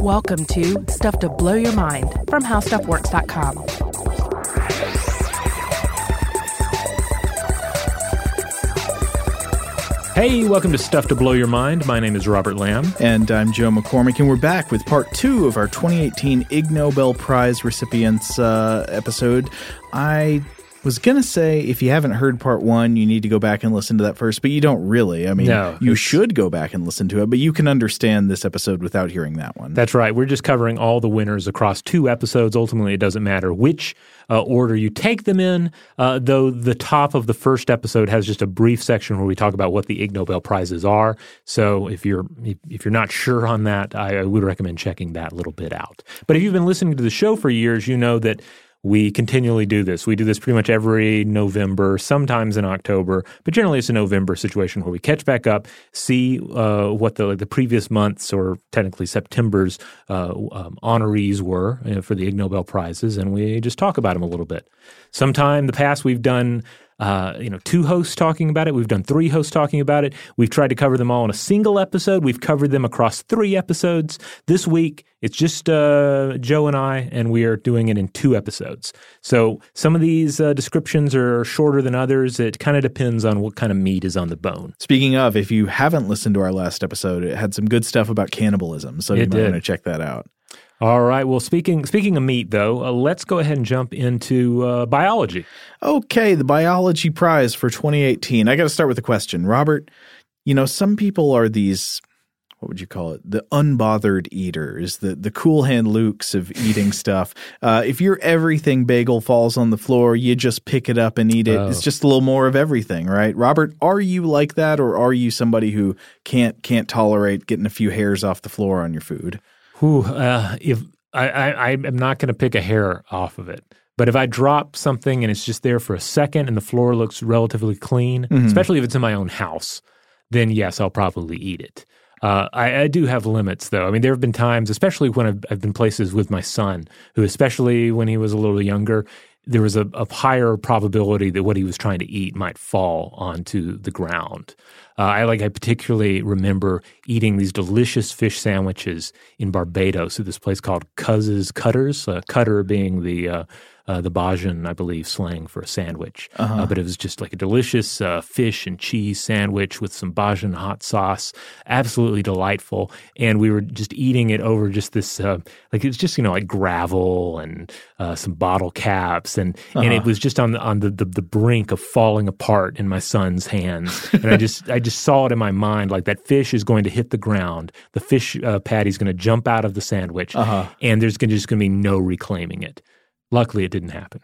Welcome to Stuff to Blow Your Mind from HowStuffWorks.com. Hey, welcome to Stuff to Blow Your Mind. My name is Robert Lamb. And I'm Joe McCormick, and we're back with part two of our 2018 Ig Nobel Prize recipients uh, episode. I was gonna say if you haven't heard part one, you need to go back and listen to that first, but you don't really. I mean, No, you should go back and listen to it, but you can understand this episode without hearing that one. That's right. We're just covering all the winners across two episodes. Ultimately, it doesn't matter which uh, order you take them in, uh, though the top of the first episode has just a brief section where we talk about what the Ig Nobel Prizes are. So if you're if, if you're not sure on that, I, I would recommend checking that little bit out. But if you've been listening to the show for years, you know that we continually do this. We do this pretty much every November, sometimes in October, but generally it's a November situation where we catch back up, see uh, what the like the previous months or technically September's uh, um, honorees were you know, for the Ig Nobel prizes, and we just talk about them a little bit. Sometime in the past, we've done. Uh, you know, two hosts talking about it. We've done three hosts talking about it. We've tried to cover them all in a single episode. We've covered them across three episodes. This week, it's just uh, Joe and I, and we are doing it in two episodes. So some of these uh, descriptions are shorter than others. It kind of depends on what kind of meat is on the bone. Speaking of, if you haven't listened to our last episode, it had some good stuff about cannibalism, so you It might did. want to check that out. All right. Well, speaking speaking of meat, though, uh, let's go ahead and jump into uh, biology. Okay, the biology prize for 2018. I got to start with a question. Robert, you know, some people are these what would you call it? The unbothered eaters, the the cool hand Lukes of eating stuff. Uh, if your everything bagel falls on the floor, you just pick it up and eat it. Oh. It's just a little more of everything, right? Robert, are you like that, or are you somebody who can't can't tolerate getting a few hairs off the floor on your food? Whew, uh, if I, I, I am not going to pick a hair off of it. But if I drop something and it's just there for a second and the floor looks relatively clean, especially if it's in my own house, then yes, I'll probably eat it. Uh, I, I do have limits, though. I mean, there have been times, especially when I've, I've been places with my son, who, especially when he was a little younger, there was a, a higher probability that what he was trying to eat might fall onto the ground. Uh, I like. I particularly remember eating these delicious fish sandwiches in Barbados at this place called Cuz's Cutters. Uh, cutter being the uh, uh, the Bajan, I believe, slang for a sandwich. Uh, but it was just like a delicious uh, fish and cheese sandwich with some Bajan hot sauce. Absolutely delightful. And we were just eating it over just this, uh, like it's just you know like gravel and uh, some bottle caps, and and it was just on the on the, the the brink of falling apart in my son's hands. and I just I just saw it in my mind like that fish is going to hit the ground. The fish uh, is going to jump out of the sandwich, and there's gonna, just going to be no reclaiming it. Luckily, it didn't happen.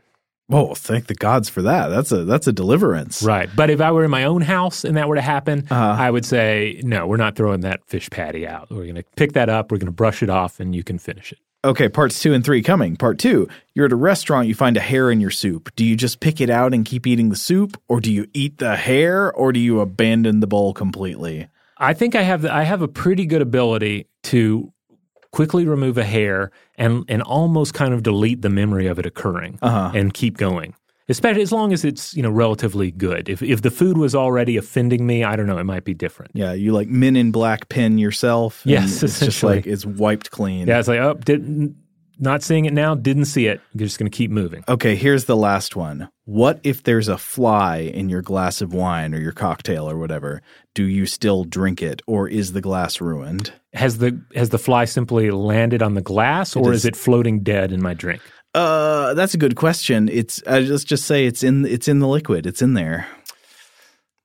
Oh, thank the gods for that. That's a that's a deliverance. Right. But if I were in my own house and that were to happen, Uh-huh. I would say, no, we're not throwing that fish patty out. We're going to pick that up, we're going to brush it off, and you can finish it. Okay, parts two and three coming. Part two, you're at a restaurant, you find a hair in your soup. Do you just pick it out and keep eating the soup, or do you eat the hair, or do you abandon the bowl completely? I think I have the, I have a pretty good ability to quickly remove a hair and and almost kind of delete the memory of it occurring Uh-huh. and keep going. Especially as long as it's you know relatively good. If if the food was already offending me, I don't know, it might be different. Yeah, you like Men in Black pin yourself. Yes, it's just like it's wiped clean. Yeah, it's like oh, didn't not seeing it now, didn't see it. You're just going to keep moving. Okay, here's the last one. What if there's a fly in your glass of wine or your cocktail or whatever? Do you still drink it, or is the glass ruined? Has the has the fly simply landed on the glass, or is- is it floating dead in my drink? Uh, that's a good question. It's uh, let's just say it's in it's in the liquid. It's in there.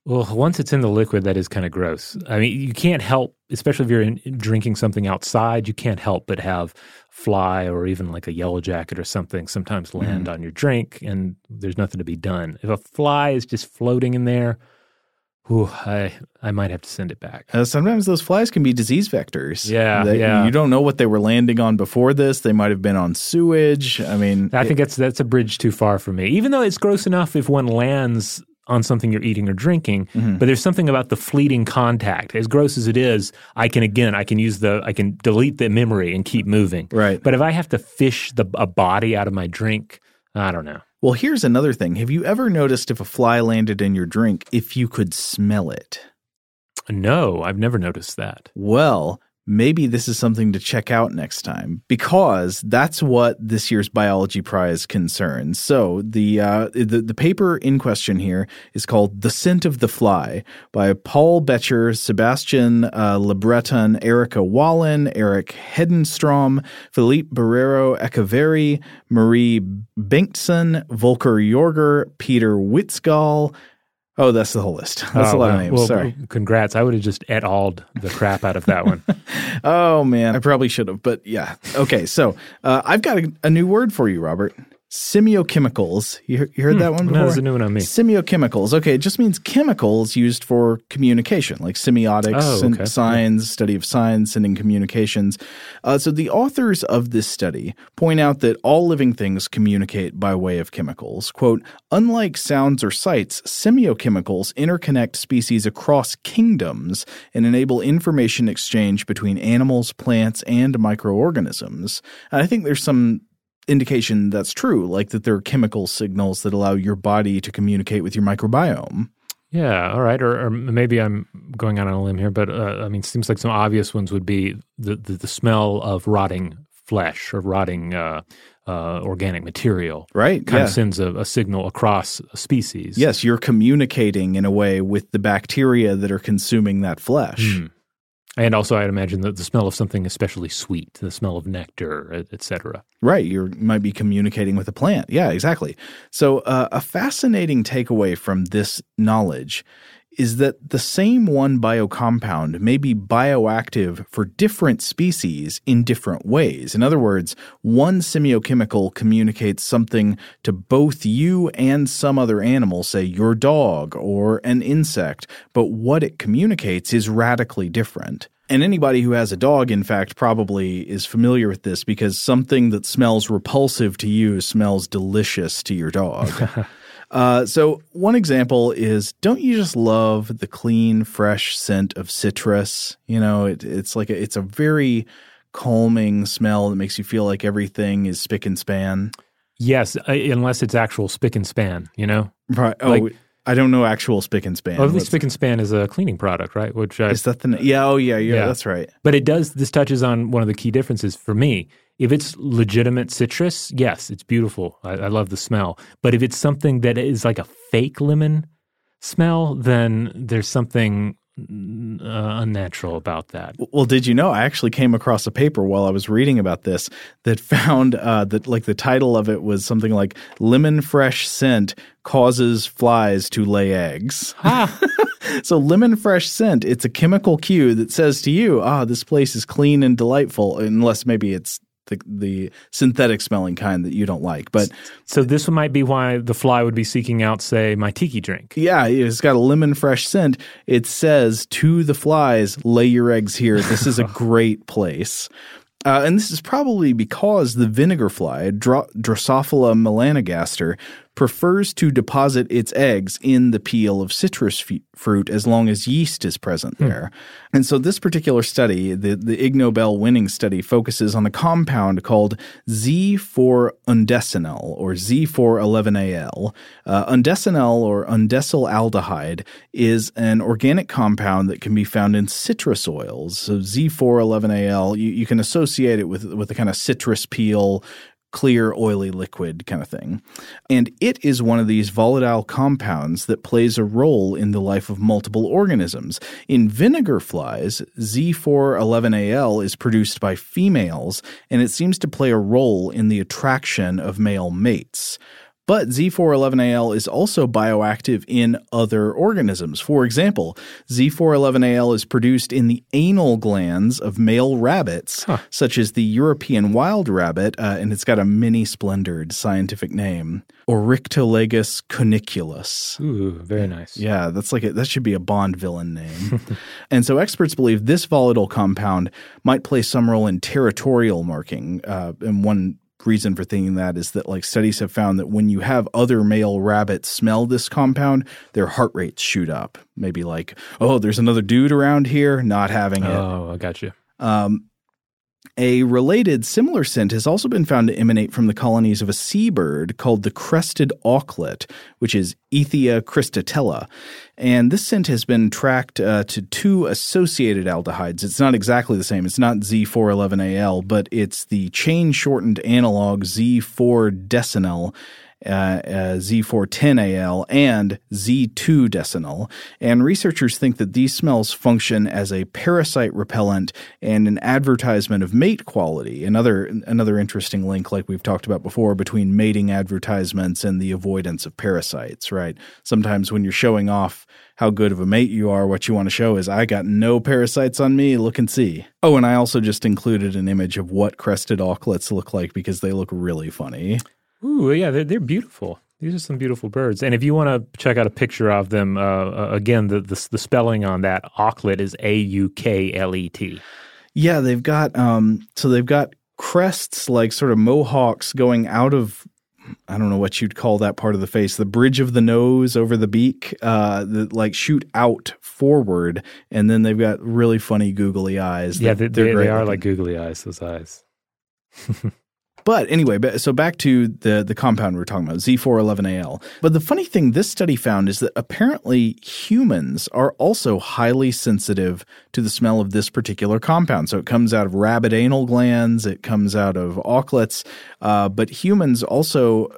Well, once it's in the liquid, that is kind of gross. I mean, you can't help, especially if you're in, drinking something outside, you can't help but have fly or even like a yellow jacket or something sometimes land on your drink, and there's nothing to be done. If a fly is just floating in there, whew, I I might have to send it back. Uh, sometimes those flies can be disease vectors. Yeah, They- yeah. You don't know what they were landing on before this. They might have been on sewage. I mean, I think that's that's a bridge too far for me. Even though it's gross enough if one lands on something you're eating or drinking, Mm-hmm. but there's something about the fleeting contact. As gross as it is, I can again, I can use the, I can delete the memory and keep moving. Right. But if I have to fish the a body out of my drink, I don't know. Well, here's another thing. Have you ever noticed if a fly landed in your drink, if you could smell it? No, I've never noticed that. Well, maybe this is something to check out next time because that's what this year's biology prize concerns. So the uh, the, the paper in question here is called "The Scent of the Fly" by Paul Becher, Sebastian uh, Lebreton, Erika Wallin, Erik Hedenström, Philippe Borrero Echeverry, Marie Bengtsson, Volker Jorger, Peter Witzgall. Oh, that's the whole list. That's Oh, a lot of names. Well, Sorry. Congrats. I would have just et al'd the crap out of that one. Oh man, I probably should have, but yeah. Okay, so uh, I've got a, a new word for you, Robert. Semiochemicals. You, you heard that one before? no, it's a new one on me. Semiochemicals. Okay, it just means chemicals used for communication, like semiotics, Oh, and okay. signs, study of signs, and in communications. Uh, so the authors of this study point out that all living things communicate by way of chemicals. Quote, unlike sounds or sights, semiochemicals interconnect species across kingdoms and enable information exchange between animals, plants, and microorganisms. And I think there's some indication that's true, like that there are chemical signals that allow your body to communicate with your microbiome. Yeah, all right. Or, or maybe I'm going out on a limb here, but uh, I mean, it seems like some obvious ones would be the, the, the smell of rotting flesh or rotting uh, uh, organic material. Right? Kind yeah. of sends a, a signal across a species. Yes, you're communicating in a way with the bacteria that are consuming that flesh. Hmm. And also, I'd imagine that the smell of something especially sweet, the smell of nectar, et, et cetera. Right. You might be communicating with a plant. Yeah, exactly. So, uh, a fascinating takeaway from this knowledge is that the same one biocompound may be bioactive for different species in different ways. In other words, one semiochemical communicates something to both you and some other animal, say your dog or an insect, but what it communicates is radically different. And anybody who has a dog, in fact, probably is familiar with this because something that smells repulsive to you smells delicious to your dog. uh, so, one example is don't you just love the clean, fresh scent of citrus? You know, it, it's like a, it's a very calming smell that makes you feel like everything is spick and span. Yes, unless it's actual spick and span, you know? Right. Oh, Like- I don't know actual spick and span. Well, at least spick and span is a cleaning product, right? Which I, is that the yeah? Oh, yeah, yeah, Yeah. That's right. But it does, this touches on one of the key differences for me. If it's legitimate citrus, yes, it's beautiful. I, I love the smell. But if it's something that is like a fake lemon smell, then there's something mm, uh, unnatural about that. Well, did you know I actually came across a paper while I was reading about this that found uh, that like the title of it was something like "Lemon Fresh Scent Causes Flies to Lay Eggs." so, lemon fresh scent it's a chemical cue that says to you, "Ah, this place is clean and delightful," unless maybe it's the, the synthetic smelling kind that you don't like. But So this might be why the fly would be seeking out, say, my tiki drink. yeah, it's got a lemon fresh scent. It says to the flies, lay your eggs here. This is a great place. Uh, and this is probably because the vinegar fly, Dro- Drosophila melanogaster, prefers to deposit its eggs in the peel of citrus f- fruit as long as yeast is present there. And so this particular study, the, the Ig Nobel winning study, focuses on a compound called Z4-undecenal or Z411AL. Uh, undecenal or undecyl aldehyde is an organic compound that can be found in citrus oils. So Z411AL, you, you can associate it with, with a kind of citrus peel clear, oily liquid kind of thing. And it is one of these volatile compounds that plays a role in the life of multiple organisms. In vinegar flies, Z411AL is produced by females, and it seems to play a role in the attraction of male mates. But Z411AL is also bioactive in other organisms. For example, Z411AL is produced in the anal glands of male rabbits, such as the European wild rabbit, uh, and it's got a mini splendored scientific name, Oryctolagus cuniculus. Ooh, very nice. Yeah, that's like a, that should be a Bond villain name. and so experts believe this volatile compound might play some role in territorial marking. Uh, and one reason for thinking that is that like studies have found that when you have other male rabbits smell this compound, their heart rates shoot up. Maybe like, oh, there's another dude around here, not having it. Oh, I got you. Um, A related similar scent has also been found to emanate from the colonies of a seabird called the crested auklet, which is Aethia cristatella. And this scent has been tracked uh, to two associated aldehydes. It's not exactly the same. It's not Z411AL, but it's the chain shortened analog Z4 decenal uh, uh, Z410AL and Z2 decenal. And researchers think that these smells function as a parasite repellent and an advertisement of mate quality. Another another interesting link, like we've talked about before, between mating advertisements and the avoidance of parasites. Right? Sometimes when you're showing off how good of a mate you are, what you want to show is I got no parasites on me. Look and see. Oh, and I also just included an image of what crested auklets look like because they look really funny. Ooh, yeah, they're, they're beautiful. These are some beautiful birds. And if you want to check out a picture of them, uh, uh, again, the, the, the spelling on that auklet is A U K L E T. Yeah, they've got um, so they've got crests like sort of mohawks going out of I don't know what you'd call that part of the face, the bridge of the nose over the beak, uh, that like shoot out forward, and then they've got really funny googly eyes. Yeah, they, they, they are like googly eyes. Those eyes. But anyway, so back to the, the compound we're talking about, Z411AL. But the funny thing this study found is that apparently humans are also highly sensitive to the smell of this particular compound. So it comes out of rabbit anal glands, it comes out of auklets, uh, but humans also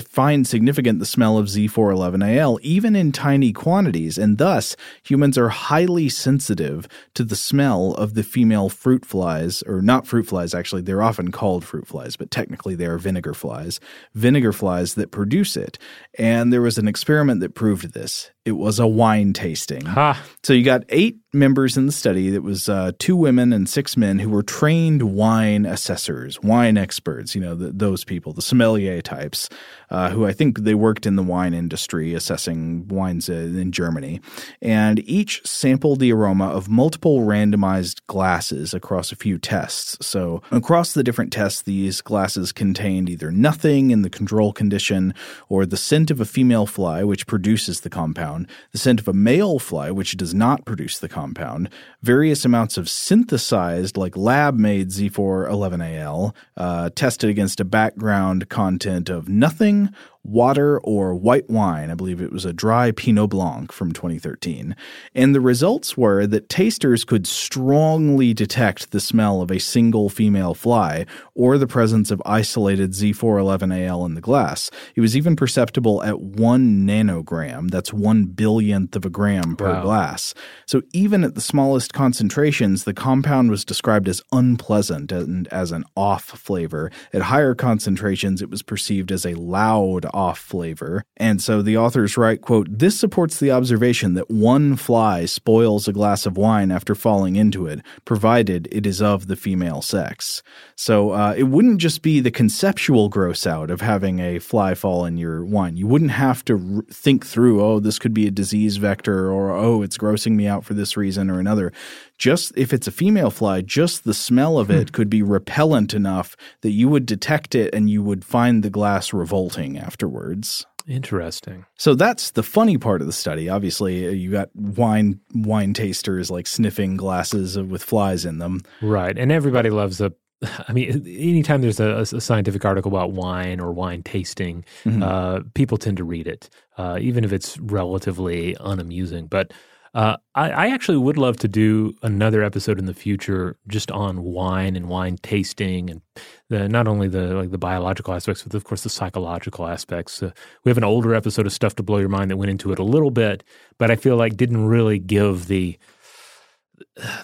find significant the smell of Z411AL even in tiny quantities, and thus humans are highly sensitive to the smell of the female fruit flies, or not fruit flies actually, they're often called fruit flies, but technically they are vinegar flies, vinegar flies that produce it. And there was an experiment that proved this. It was a wine tasting. Ha. So you got eight members in the study. It was uh, two women and six men who were trained wine assessors, wine experts. You know the, those people, the sommelier types, uh, who I think they worked in the wine industry assessing wines uh, in Germany. And each sampled the aroma of multiple randomized glasses across a few tests. So across the different tests, these glasses contained either nothing in the control condition or the scent of a female fly, which produces the compound compound, the scent of a male fly, which does not produce the compound, various amounts of synthesized, like lab made Z411AL, uh, tested against a background content of nothing water or white wine. I believe it was a dry Pinot Blanc from 2013. And the results were that tasters could strongly detect the smell of a single female fly or the presence of isolated Z411AL in the glass. It was even perceptible at one nanogram. That's one billionth of a gram per wow. glass. So even at the smallest concentrations, the compound was described as unpleasant and as an off flavor. At higher concentrations, it was perceived as a loud off flavor. And so the authors write, quote, this supports the observation that one fly spoils a glass of wine after falling into it, provided it is of the female sex. So uh, it wouldn't just be the conceptual gross out of having a fly fall in your wine. You wouldn't have to r- think through, oh, this could be a disease vector, or oh, it's grossing me out for this reason or another just if it's a female fly, just the smell of it hmm. could be repellent enough that you would detect it and you would find the glass revolting afterwards. Interesting. So that's the funny part of the study. Obviously, uh, you got wine wine tasters like sniffing glasses with flies in them. Right. And everybody loves a I mean, anytime there's a, a, scientific article about wine or wine tasting, mm-hmm. uh, people tend to read it, uh, even if it's relatively unamusing. But uh, I, I, actually would love to do another episode in the future just on wine and wine tasting and the, not only the like the biological aspects, but of course the psychological aspects. Uh, we have an older episode of Stuff to Blow Your Mind that went into it a little bit, but I feel like didn't really give the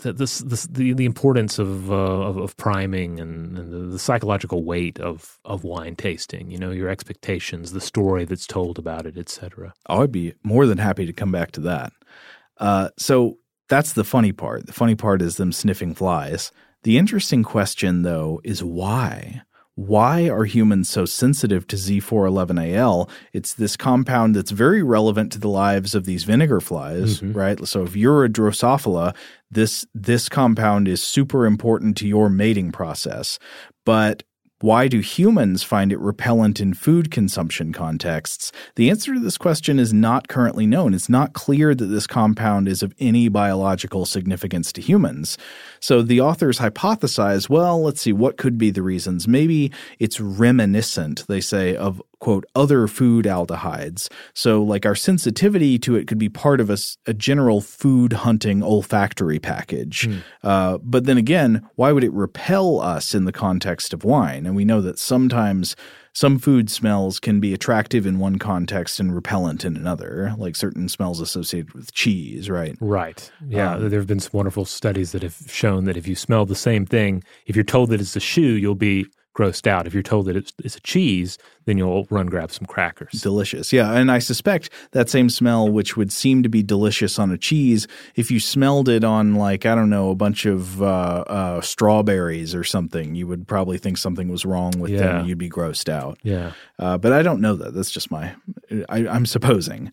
the this, this, the the importance of uh, of, of, priming and, and the, the, psychological weight of of wine tasting. You know, your expectations, the story that's told about it, etc. I'd be more than happy to come back to that. Uh, so that's the funny part. The funny part is them sniffing flies. The interesting question, though, is why? Why are humans so sensitive to Z411AL? It's this compound that's very relevant to the lives of these vinegar flies, mm-hmm. right? So if you're a Drosophila, this this compound is super important to your mating process. But Why do humans find it repellent in food consumption contexts? The answer to this question is not currently known. It's not clear that this compound is of any biological significance to humans. So the authors hypothesize well, let's see, what could be the reasons? Maybe it's reminiscent, they say, of quote, other food aldehydes. So, like our sensitivity to it could be part of a, a general food hunting olfactory package. Mm. Uh, but then again, why would it repel us in the context of wine? And we know that sometimes some food smells can be attractive in one context and repellent in another, like certain smells associated with cheese, right? Right. Yeah. Um, there have been some wonderful studies that have shown that if you smell the same thing, if you're told that it's a shoe, you'll be grossed out. If you're told that it's, it's, a cheese, then you'll run grab some crackers. Delicious. Yeah. And I suspect that same smell, which would seem to be delicious on a cheese, if you smelled it on, like, I don't know, a bunch of uh, uh, strawberries or something, you would probably think something was wrong with yeah. them. You'd be grossed out. Yeah. Uh, but I don't know that. That's just my, I, I'm supposing.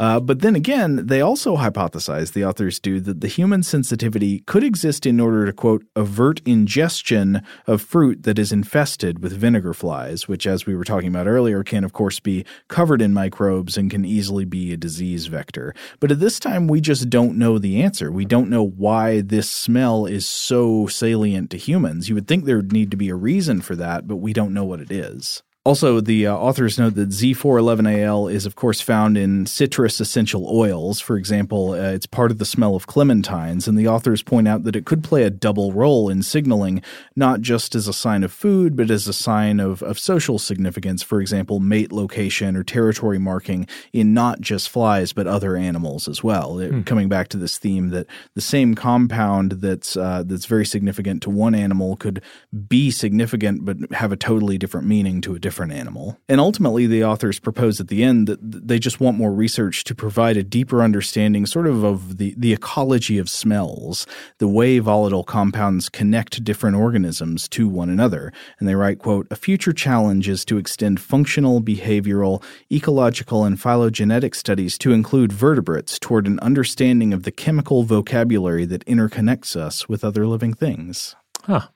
Uh, but then again, they also hypothesize, the authors do, that the human sensitivity could exist in order to, quote, avert ingestion of fruit that is infested with vinegar flies, which, as we were talking about earlier, can, of course, be covered in microbes and can easily be a disease vector. But at this time, we just don't know the answer. We don't know why this smell is so salient to humans. You would think there would need to be a reason for that, but we don't know what it is. Also, the uh, authors note that Z411AL is, of course, found in citrus essential oils. For example, uh, it's part of the smell of clementines, and the authors point out that it could play a double role in signaling, not just as a sign of food, but as a sign of, of social significance. For example, mate location or territory marking in not just flies, but other animals as well. It, hmm. Coming back to this theme that the same compound that's uh, that's very significant to one animal could be significant, but have a totally different meaning to a different different animal. And ultimately, the authors propose at the end that they just want more research to provide a deeper understanding, sort of, of the, the ecology of smells, the way volatile compounds connect different organisms to one another. And they write, quote, a future challenge is to extend functional, behavioral, ecological, and phylogenetic studies to include vertebrates toward an understanding of the chemical vocabulary that interconnects us with other living things. Huh.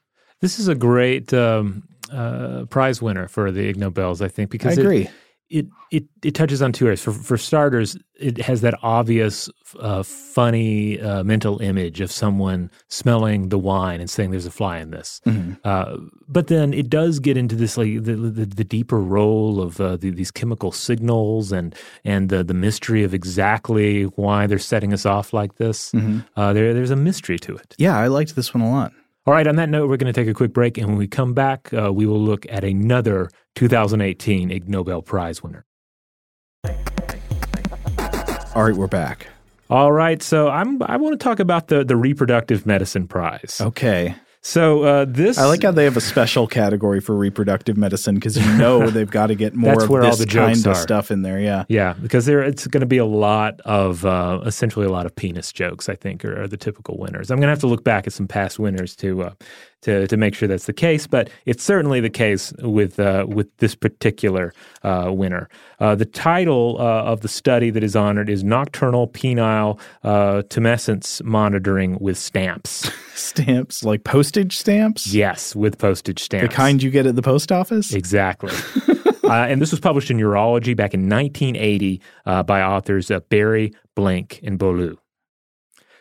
This is a great um, uh, prize winner for the Ig Nobels, I think, because I agree. It, it, it, it touches on two areas. For, for starters, it has that obvious, uh, funny uh, mental image of someone smelling the wine and saying, "There's a fly in this." Mm-hmm. Uh, but then it does get into this like the, the, the deeper role of uh, the, these chemical signals and and the the mystery of exactly why they're setting us off like this. Mm-hmm. Uh, there, there's a mystery to it. Yeah, I liked this one a lot. All right, on that note, we're going to take a quick break. And when we come back, uh, we will look at another 2018 Ig Nobel Prize winner. All right, we're back. All right, so I'm I want to talk about the the reproductive medicine prize. Okay. So uh, this, I like how they have a special category for reproductive medicine because you know they've got to get more of this kind of stuff in there. Yeah, yeah, because there it's going to be a lot of uh, essentially a lot of penis jokes. I think are, are the typical winners. I'm going to have to look back at some past winners to uh, to to make sure that's the case, but it's certainly the case with uh, with this particular uh, winner. Uh, the title uh, of the study that is honored is Nocturnal Penile uh, Tumescence Monitoring with Stamps. stamps like postage stamps? Yes, with postage stamps. The kind you get at the post office? Exactly. Uh, and this was published in Urology back in 1980 by authors Barry, Blank, and Boileau.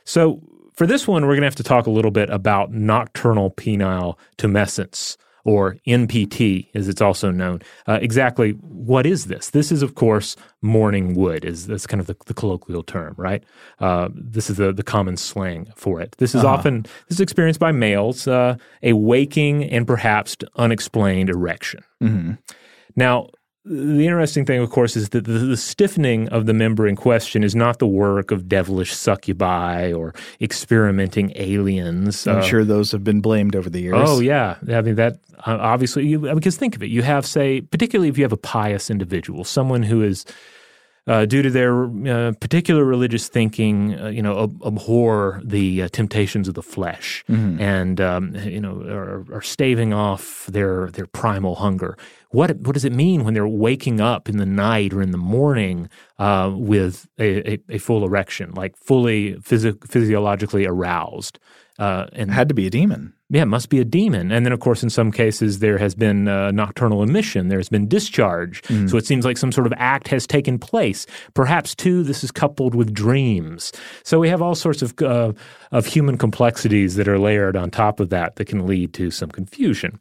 So for this one, we're going to have to talk a little bit about nocturnal penile tumescence, or NPT, as it's also known. Uh, exactly what is this? This is, of course, morning wood. Is that's kind of the, the colloquial term, right? Uh, this is the the common slang for it. This is uh-huh. often this is experienced by males, uh, a waking and perhaps unexplained erection. Mm-hmm. Now, the interesting thing, of course, is that the, the, stiffening of the member in question is not the work of devilish succubi or experimenting aliens. I'm uh, sure those have been blamed over the years. Oh yeah, I mean that uh, obviously. You, because think of it, you have say, particularly if you have a pious individual, someone who is uh, due to their uh, particular religious thinking, uh, you know, ab- abhor the uh, temptations of the flesh, mm-hmm. and um, you know, are, are, staving off their their primal hunger. What what does it mean when they're waking up in the night or in the morning uh, with a, a, a, full erection, like fully physio- physiologically aroused? Uh, and Had to be a demon. Yeah, it must be a demon. And then, of course, in some cases, there has been uh, nocturnal emission. There's been discharge. So it seems like some sort of act has taken place. Perhaps, too, this is coupled with dreams. So we have all sorts of uh, of human complexities that are layered on top of that that can lead to some confusion.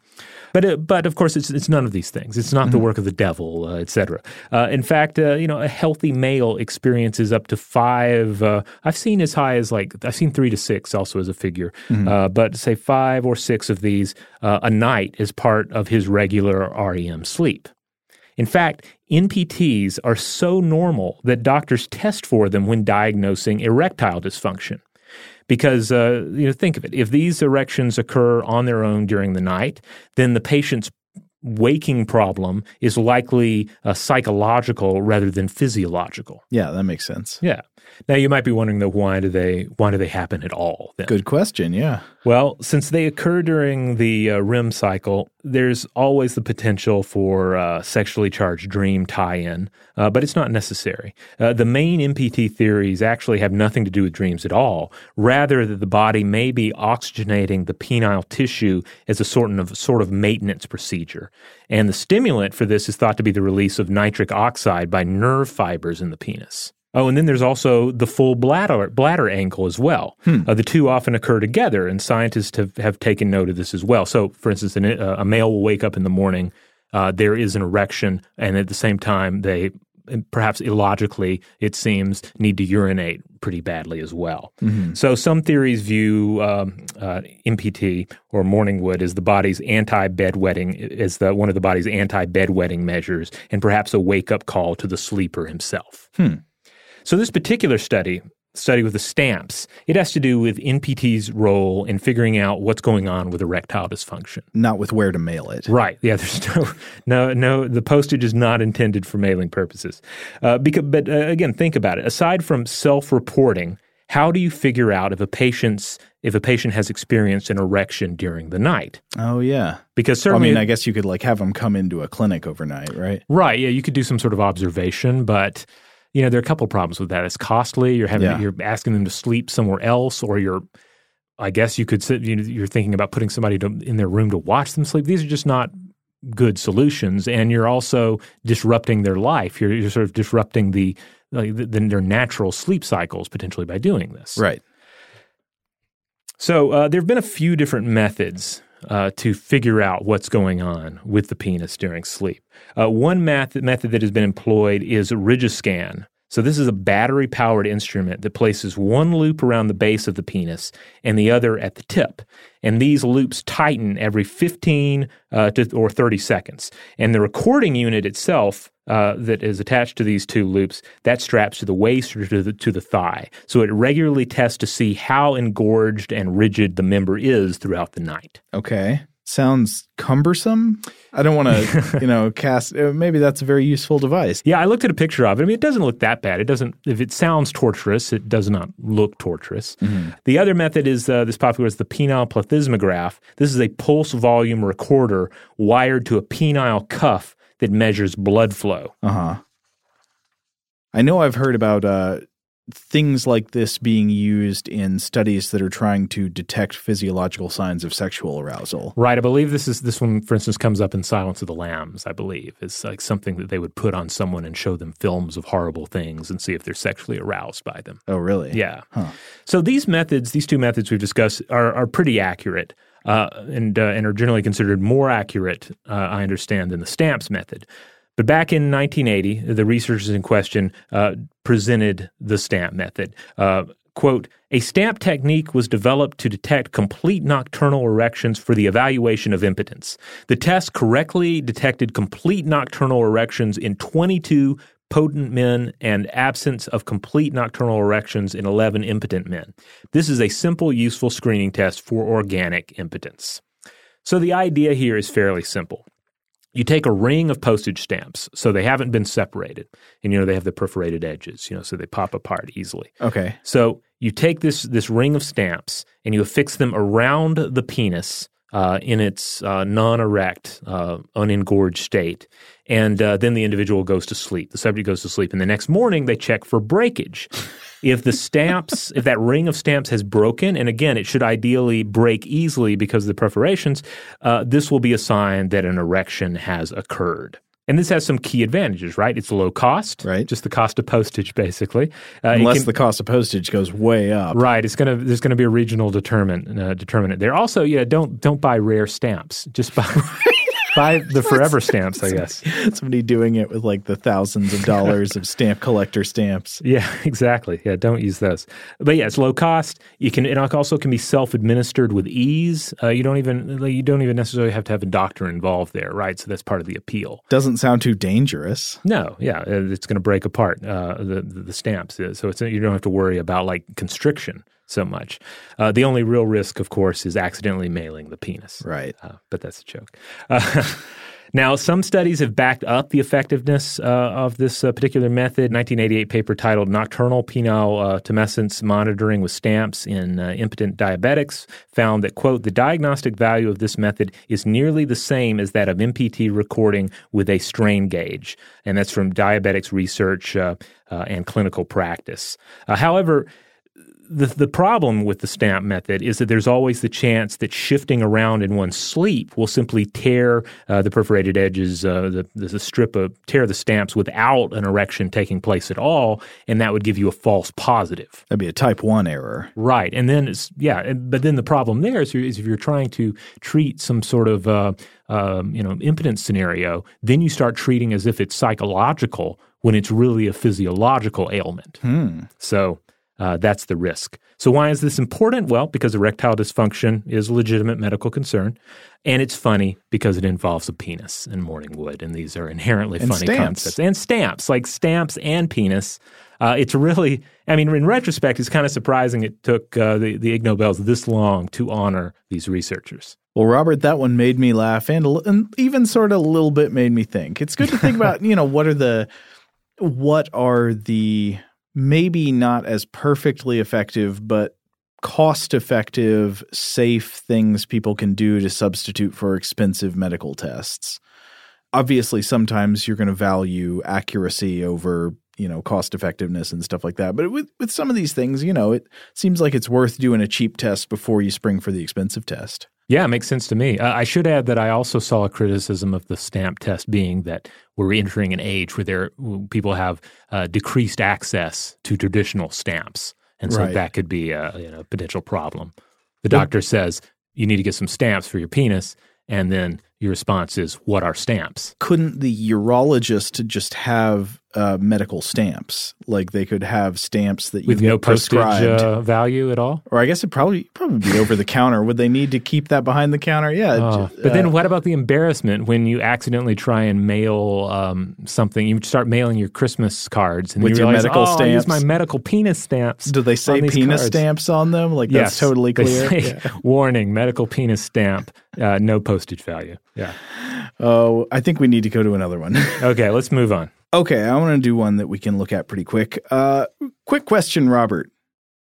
But uh, but of course, it's it's none of these things. It's not the work of the devil, uh, etc. Uh, in fact, uh, you know, a healthy male experiences up to five. Uh, I've seen as high as like I've seen three to six also as a figure, uh, but say five or six of these uh, a night is part of his regular REM sleep. In fact, NPTs are so normal that doctors test for them when diagnosing erectile dysfunction. Because, uh, you know, think of it. If these erections occur on their own during the night, then the patient's waking problem is likely uh, psychological rather than physiological. Yeah, that makes sense. Yeah. Now you might be wondering though why do they why do they happen at all? Then? Good question. Yeah. Well, since they occur during the uh, REM cycle, there's always the potential for uh, sexually charged dream tie in, uh, but it's not necessary. Uh, the main NPT theories actually have nothing to do with dreams at all. Rather, that the body may be oxygenating the penile tissue as a sort of, sort of maintenance procedure. And the stimulant for this is thought to be the release of nitric oxide by nerve fibers in the penis. Oh, and then there's also the full bladder bladder angle as well. Uh, the two often occur together, and scientists have, have taken note of this as well. So, for instance, an, uh, a male will wake up in the morning, uh, there is an erection, and at the same time, they perhaps illogically, it seems, need to urinate pretty badly as well. So, some theories view um, uh, NPT or morning wood as the body's anti bedwetting, as the one of the body's anti bedwetting measures, and perhaps a wake up call to the sleeper himself. So this particular study, study with the stamps, it has to do with NPT's role in figuring out what's going on with erectile dysfunction. Not with where to mail it. Right. Yeah. There's no, no, no. The postage is not intended for mailing purposes. Uh, because, but uh, again, think about it. Aside from self-reporting, how do you figure out if a patient's if a patient has experienced an erection during the night? Oh yeah. Because certainly. I mean, I guess you could like have them come into a clinic overnight, right? Right. Yeah, you could do some sort of observation, but you know there are a couple of problems with that. It's costly. You're having Yeah. you're asking them to sleep somewhere else, or you're. I guess you could sit. You know, you're thinking about putting somebody to, in their room to watch them sleep. These are just not good solutions, and you're also disrupting their life. You're, you're sort of disrupting the like the, their natural sleep cycles potentially by doing this. Right. So uh, there have been a few different methods uh, to figure out what's going on with the penis during sleep. Uh, one method, method that has been employed is Rigiscan. So this is a battery-powered instrument that places one loop around the base of the penis and the other at the tip. And these loops tighten every 15 uh, to, or 30 seconds. And the recording unit itself uh, that is attached to these two loops that straps to the waist or to the, to the thigh. So it regularly tests to see how engorged and rigid the member is throughout the night. Okay. Sounds cumbersome. I don't want to, you know, cast. Uh, maybe that's a very useful device. Yeah, I looked at a picture of it. I mean, it doesn't look that bad. It doesn't. If it sounds torturous, it does not look torturous. The other method is uh, this popular is the penile plethysmograph. This is a pulse volume recorder wired to a penile cuff that measures blood flow. Uh huh. I know I've heard about uh, things like this being used in studies that are trying to detect physiological signs of sexual arousal. Right. I believe this is this one, for instance, comes up in Silence of the Lambs. I believe it's like something that they would put on someone and show them films of horrible things and see if they're sexually aroused by them. Oh, really? Yeah. Huh. So these methods, these two methods we've discussed, are are pretty accurate. Uh, and uh, and are generally considered more accurate, uh, I understand, than the stamps method. But back in 1980, the researchers in question uh, presented the stamp method. Uh, quote, a stamp technique was developed to detect complete nocturnal erections for the evaluation of impotence. The test correctly detected complete nocturnal erections in 22 potent men and absence of complete nocturnal erections in 11 impotent men. This is a simple, useful screening test for organic impotence. So the idea here is fairly simple. You take a ring of postage stamps, so they haven't been separated, and you know they have the perforated edges, you know, so they pop apart easily. Okay. So you take this this ring of stamps and you affix them around the penis uh, in its uh, non-erect, uh, unengorged state, and uh, then the individual goes to sleep. The subject goes to sleep, and the next morning they check for breakage. If the stamps, if that ring of stamps has broken, and again, it should ideally break easily because of the perforations, uh, this will be a sign that an erection has occurred. And this has some key advantages, right? It's low cost, Right. Just the cost of postage, basically. Uh, Unless can- the cost of postage goes way up. Right, it's gonna there's gonna be a regional determinant uh, determinant there. Also, yeah, don't don't buy rare stamps. Just buy buy the forever stamps, I guess. Somebody doing it with like the thousands of dollars of stamp collector stamps. Yeah, exactly. Yeah, don't use those. But yeah, it's low cost. You can it also can be self administered with ease. Uh, you don't even like, you don't even necessarily have to have a doctor involved there, right? So that's part of the appeal. Doesn't sound too dangerous. No, yeah, it's going to break apart uh, the, the the stamps, so it's you don't have to worry about like constriction so much. Uh, the only real risk, of course, is accidentally mailing the penis. Right. Uh, but that's a joke. Uh, now, some studies have backed up the effectiveness uh, of this uh, particular method. 1988 paper titled "Nocturnal Penile uh, Tumescence Monitoring with Stamps in Impotent Diabetics" found that quote the diagnostic value of this method is nearly the same as that of NPT recording with a strain gauge, and that's from Diabetics Research and Clinical Practice. However the the problem with the stamp method is that there's always the chance that shifting around in one's sleep will simply tear uh, the perforated edges, uh, the, the strip of tear the stamps without an erection taking place at all, and that would give you a false positive. That'd be a type one error. Right, and then it's yeah, but then the problem there is, is if you're trying to treat some sort of uh, um, you know impotence scenario, then you start treating as if it's psychological when it's really a physiological ailment. So uh, that's the risk. So why is this important? Well, because erectile dysfunction is a legitimate medical concern, and it's funny because it involves a penis and morning wood, and these are inherently And funny stamps. concepts. And stamps, like stamps and penis. Uh, it's really, I mean, in retrospect, it's kind of surprising it took uh, the, the Ig Nobels this long to honor these researchers. Well, Robert, that one made me laugh and, and even sort of a little bit made me think. It's good to think about, you know, what are the what are the maybe not as perfectly effective but cost effective, safe things people can do to substitute for expensive medical tests. Obviously, sometimes you're going to value accuracy over, you know, cost effectiveness and stuff like that. But with with some of these things, you know, it seems like it's worth doing a cheap test before you spring for the expensive test. Yeah, it makes sense to me. Uh, I should add that I also saw a criticism of the stamp test being that we're entering an age where there people have uh, decreased access to traditional stamps, and so Right. that could be a you know, potential problem. The doctor says you need to get some stamps for your penis, and then your response is, "What are stamps?" couldn't the urologist just have uh, medical stamps? Like they could have stamps that you With no postage prescribed. uh, value at all. or I guess it probably probably be over the counter. Would they need to keep that behind the counter? Yeah. Oh, ju- but uh, then what about the embarrassment when you accidentally try and mail um, something? You start mailing your Christmas cards and With you your realize, medical oh, I used my medical penis stamps. do they say penis cards. stamps on them? Like Yes, that's totally clear. say, Yeah. Warning: medical penis stamp, uh, no postage value. Yeah. Oh, I think we need to go to another one. Okay, let's move on. Okay, I want to do one that we can look at pretty quick. Uh, quick question, Robert.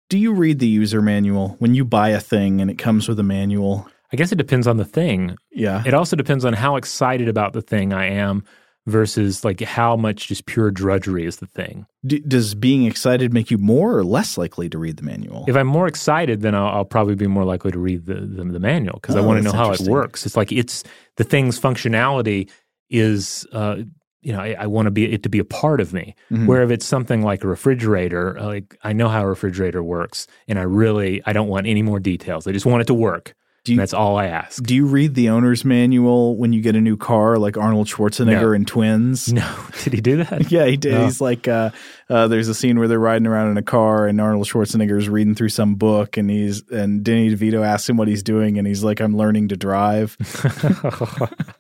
Do you read the user manual when you buy a thing and it comes with a manual? I guess it depends on the thing. Yeah. It also depends on how excited about the thing I am versus like how much just pure drudgery is the thing. D- does being excited make you more or less likely to read the manual? If I'm more excited, then I'll, I'll probably be more likely to read the the, the manual because I Oh, want to know how it works. It's like it's the thing's functionality is. Uh, you know, I, I want to be it to be a part of me. Mhm. Where if it's something like a refrigerator, uh, like I know how a refrigerator works, and I really I don't want any more details. I just want it to work. You- that's all I ask. Do you read the owner's manual when you get a new car, like Arnold Schwarzenegger No. in Twins? No, did he do that? Yeah, he did. No. He's like, uh, uh, there's a scene where they're riding around in a car, and Arnold Schwarzenegger's reading through some book, and he's and Danny DeVito asks him what he's doing, and he's like, "I'm learning to drive."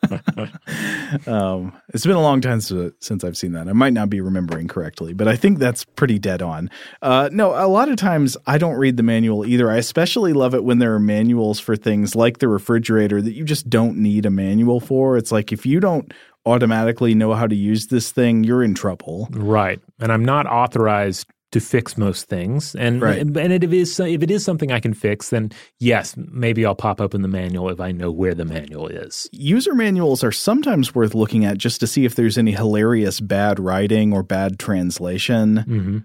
um, it's been a long time since, since I've seen that. I might not be remembering correctly, but I think that's pretty dead on. Uh, no, a lot of times I don't read the manual either. I especially love it when there are manuals for things like the refrigerator that you just don't need a manual for. It's like if you don't automatically know how to use this thing, you're in trouble. Right. And I'm not authorized to fix most things. And Right. and if it is if it is something I can fix, then yes, maybe I'll pop open the manual if I know where the manual is. User manuals are sometimes worth looking at just to see if there's any hilarious bad writing or bad translation. hmm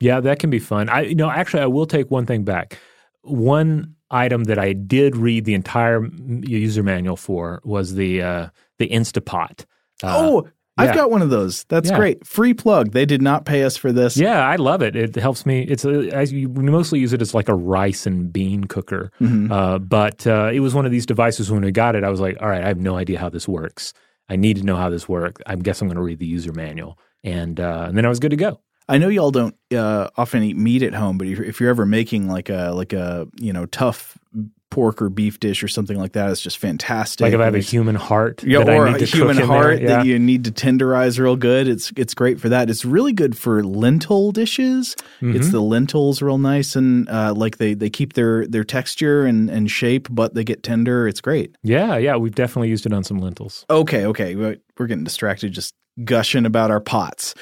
Yeah, that can be fun. I you know actually I will take one thing back. One item that I did read the entire user manual for was the uh, the Instapot. Uh, oh, I've yeah. got one of those. That's yeah. great. Free plug. They did not pay us for this. Yeah, I love it. It helps me. It's a, as you, we mostly use it as like a rice and bean cooker. Mm-hmm. Uh, but uh, it was one of these devices when we got it. I was like, all right, I have no idea how this works. I need to know how this works. I guess I'm going to read the user manual, and uh, and then I was good to go. I know y'all don't uh, often eat meat at home, but if you're ever making like a like a you know tough pork or beef dish or something like that is just fantastic. Like if I have a human heart, yeah, or a human heart yeah. that you need to tenderize real good. It's it's great for that. It's really good for lentil dishes. Mm-hmm. It's the lentils real nice and uh, like they they keep their their texture and and shape, but they get tender. It's great. Yeah, yeah, we've definitely used it on some lentils. Okay, okay, we're getting distracted just gushing about our pots.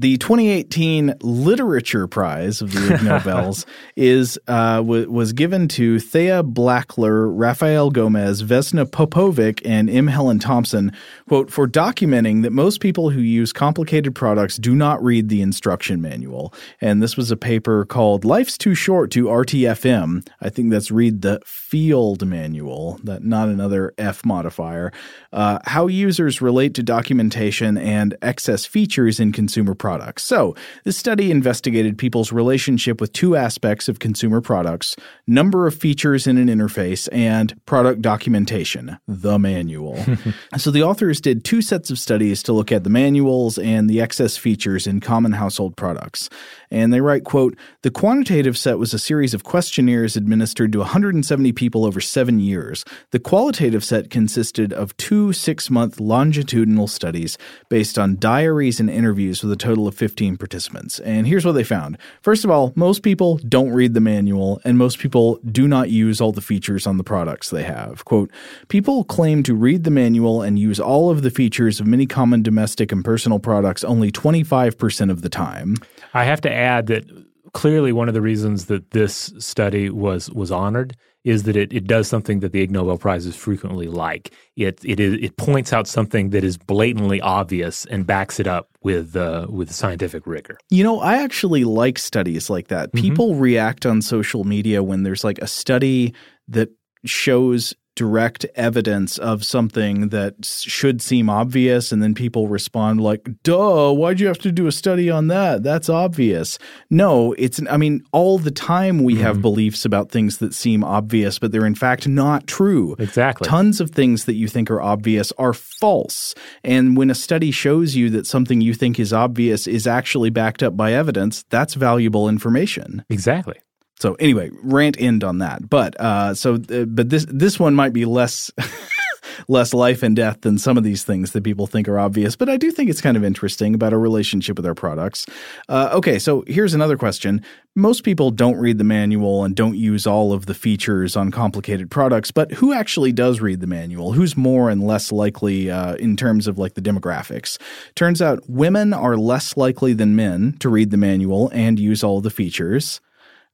The 2018 Literature Prize of the Ig Nobels is uh, w- was given to Thea Blackler, Rafael Gomez, Vesna Popovic, and M. Helen Thompson, quote, for documenting that most people who use complicated products do not read the instruction manual. And this was a paper called Life's Too Short to RTFM. I think that's read the field manual, that not another F modifier. Uh, how users relate to documentation and excess features in consumer products products. So, this study investigated people's relationship with two aspects of consumer products number of features in an interface and product documentation, the manual. so, the authors did two sets of studies to look at the manuals and the excess features in common household products. And they write, quote, the quantitative set was a series of questionnaires administered to 170 people over seven years. The qualitative set consisted of two six month longitudinal studies based on diaries and interviews with a total total of 15 participants. And here's what they found. First of all, most people don't read the manual, and most people do not use all the features on the products they have. Quote, people claim to read the manual and use all of the features of many common domestic and personal products only 25% of the time. I have to add that clearly one of the reasons that this study was was honored is that it, it does something that the Ig Nobel Prizes frequently like. It it is it points out something that is blatantly obvious and backs it up with uh, with scientific rigor. You know, I actually like studies like that. Mm-hmm. People react on social media when there's like a study that shows direct evidence of something that should seem obvious and then people respond like duh why'd you have to do a study on that? That's obvious. No it's i mean all the time we mm-hmm. have beliefs about things that seem obvious but they're in fact not true. Exactly. Tons of things that you think are obvious are false. And when a study shows you that something you think is obvious is actually backed up by evidence that's valuable information. Exactly so anyway, rant end on that. But uh, so uh, but this this one might be less less life and death than some of these things that people think are obvious. But I do think it's kind of interesting about our relationship with our products. Uh, okay, so here's another question. Most people don't read the manual and don't use all of the features on complicated products, but who actually does read the manual? Who's more and less likely uh, in terms of like the demographics? Turns out women are less likely than men to read the manual and use all the features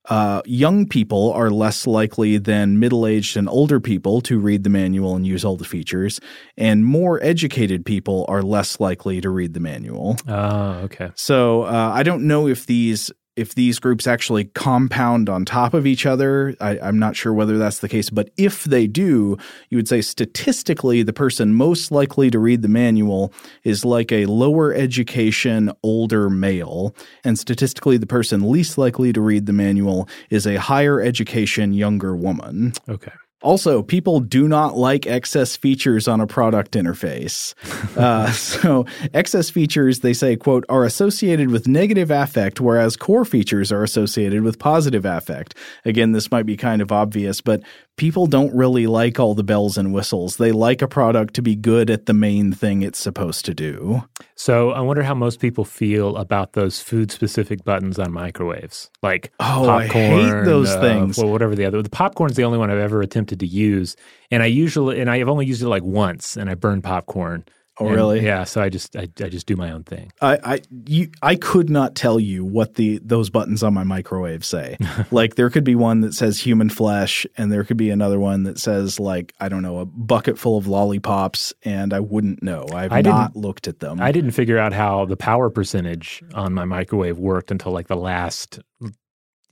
uh, young people are less likely than middle aged and older people to read the manual and use all the features, and more educated people are less likely to read the manual. Oh, okay. So uh, I don't know if these if these groups actually compound on top of each other. I, am not sure whether that's the case, but if they do, you would say statistically the person most likely to read the manual is like a lower education, older male. And statistically, the person least likely to read the manual is a higher education, younger woman. Okay. Also, people do not like excess features on a product interface. uh, so, excess features, they say, quote, are associated with negative affect, whereas core features are associated with positive affect. Again, this might be kind of obvious, but people don't really like all the bells and whistles. They like a product to be good at the main thing it's supposed to do. So I wonder how most people feel about those food specific buttons on microwaves, like oh, popcorn. I hate those uh, things. Well, whatever the other. The popcorn's the only one I've ever attempted to use, and I usually and I have only used it like once, and I burned popcorn Oh, And, really? Yeah. So I just I, I just do my own thing. I I you I could not tell you what the those buttons on my microwave say. like there could be one that says human flesh, and there could be another one that says like I don't know a bucket full of lollipops, and I wouldn't know. I've I not looked at them. I didn't figure out how the power percentage on my microwave worked until like the last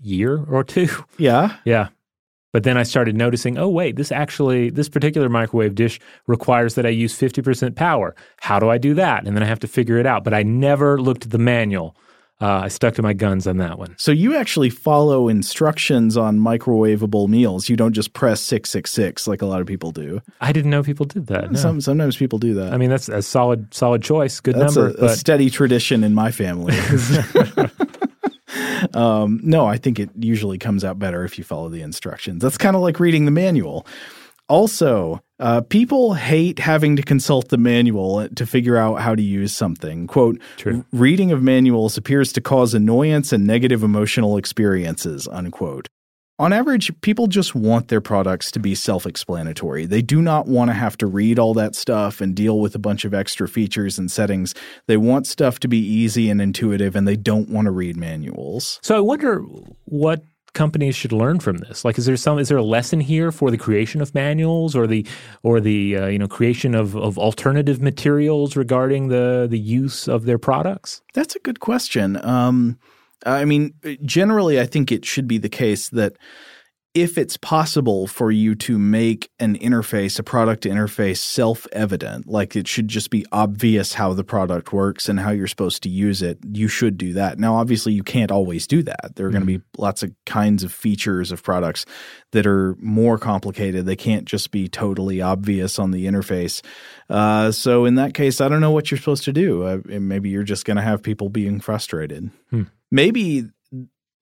year or two. yeah. Yeah. But then I started noticing, oh, wait, this actually, this particular microwave dish requires that I use 50% power. How do I do that? And then I have to figure it out. But I never looked at the manual. Uh, I stuck to my guns on that one. So you actually follow instructions on microwavable meals. You don't just press six six six like a lot of people do. I didn't know people did that. no. Some sometimes people do that. I mean, that's a solid, solid choice. Good That's number. a, a steady tradition in my family. um, no, I think it usually comes out better if you follow the instructions. That's kind of like reading the manual. Also, uh, people hate having to consult the manual to figure out how to use something. Quote, True. reading of manuals appears to cause annoyance and negative emotional experiences, unquote. On average, people just want their products to be self explanatory. They do not want to have to read all that stuff and deal with a bunch of extra features and settings. They want stuff to be easy and intuitive, and they don't want to read manuals. so I wonder what companies should learn from this. Like, is there some, is there a lesson here for the creation of manuals or the, or the, uh, you know, creation of, of alternative materials regarding the, the use of their products? That's a good question. Um, I mean, generally, I think it should be the case that if it's possible for you to make an interface, a product interface, self evident, like it should just be obvious how the product works and how you're supposed to use it, you should do that. Now, obviously, you can't always do that. There are going to be lots of kinds of features of products that are more complicated. They can't just be totally obvious on the interface. Uh, so, in that case, I don't know what you're supposed to do. Uh, maybe you're just going to have people being frustrated. Maybe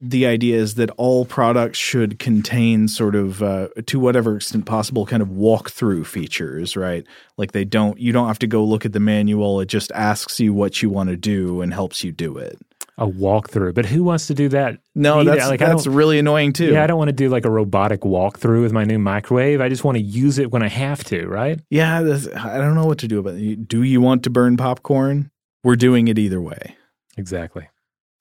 the idea is that all products should contain sort of uh, to whatever extent possible kind of walkthrough features right like they don't you don't have to go look at the manual it just asks you what you want to do and helps you do it A walkthrough, but who wants to do that? no either? that's Like, that's really annoying too Yeah, I don't want to do like a robotic walkthrough with my new microwave. I just want to use it when I have to, right? yeah i don't know what to do about it do you want to burn popcorn we're doing it either way Exactly.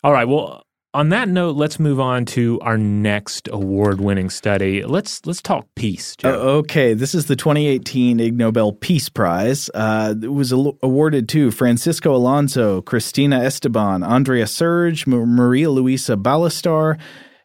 All right. Well, on that note, let's move on to our next award-winning study. Let's let's talk peace, Joe. Uh, okay, this is the 2018 Ig Nobel Peace Prize. Uh, it was al- awarded to Francisco Alonso, Cristina Esteban, Andrea Serge, M- Maria Luisa Ballestar,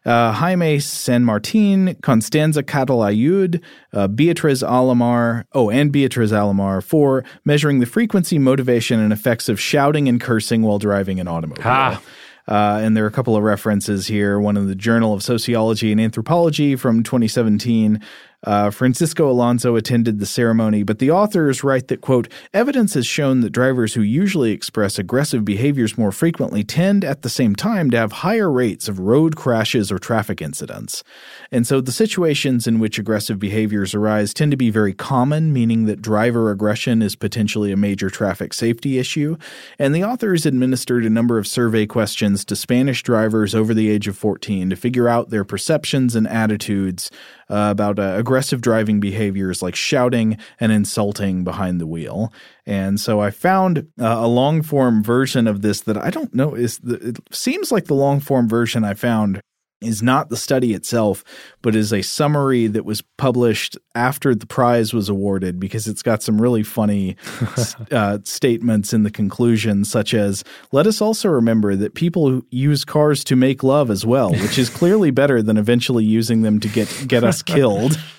uh, Jaime San Martin, Constanza Catalayud, uh, Beatriz Alamar, oh, and Beatriz Alamar for measuring the frequency, motivation, and effects of shouting and cursing while driving an automobile. Ah. Uh, and there are a couple of references here. One in the Journal of Sociology and Anthropology from 2017. Uh, Francisco Alonso attended the ceremony, but the authors write that, quote, evidence has shown that drivers who usually express aggressive behaviors more frequently tend at the same time to have higher rates of road crashes or traffic incidents. And so the situations in which aggressive behaviors arise tend to be very common, meaning that driver aggression is potentially a major traffic safety issue. And the authors administered a number of survey questions to Spanish drivers over the age of 14 to figure out their perceptions and attitudes uh, about uh, aggressive driving behaviors like shouting and insulting behind the wheel. And so I found uh, a long form version of this that I don't know is the, it seems like the long form version I found is not the study itself, but is a summary that was published after the prize was awarded because it's got some really funny uh, statements in the conclusion, such as Let us also remember that people use cars to make love as well, which is clearly better than eventually using them to get, get us killed.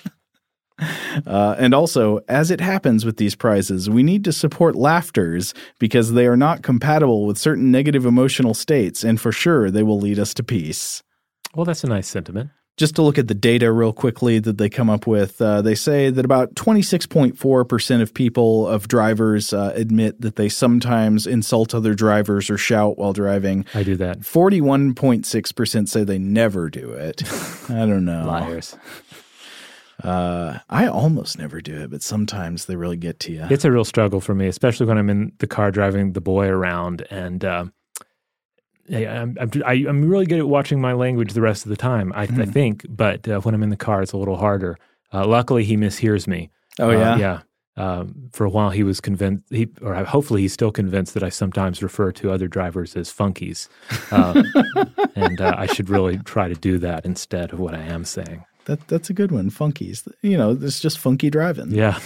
Uh, and also, as it happens with these prizes, we need to support laughters because they are not compatible with certain negative emotional states, and for sure they will lead us to peace. Well, that's a nice sentiment. Just to look at the data real quickly that they come up with, uh, they say that about 26.4% of people, of drivers, uh, admit that they sometimes insult other drivers or shout while driving. I do that. 41.6% say they never do it. I don't know. Liars. Uh, I almost never do it, but sometimes they really get to you. It's a real struggle for me, especially when I'm in the car driving the boy around, and uh, I- I'm, I'm really good at watching my language the rest of the time. I, Hmm. I think, but uh, when I'm in the car, it's a little harder. Uh, luckily, he mishears me. oh, Uh, yeah? yeah. um, for a while he was convinced, he, or hopefully he's still convinced that I sometimes refer to other drivers as funkies, uh, and uh, I should really try to do that instead of what I am saying. That that's a good one. Funkies. You know, it's just funky driving. Yeah.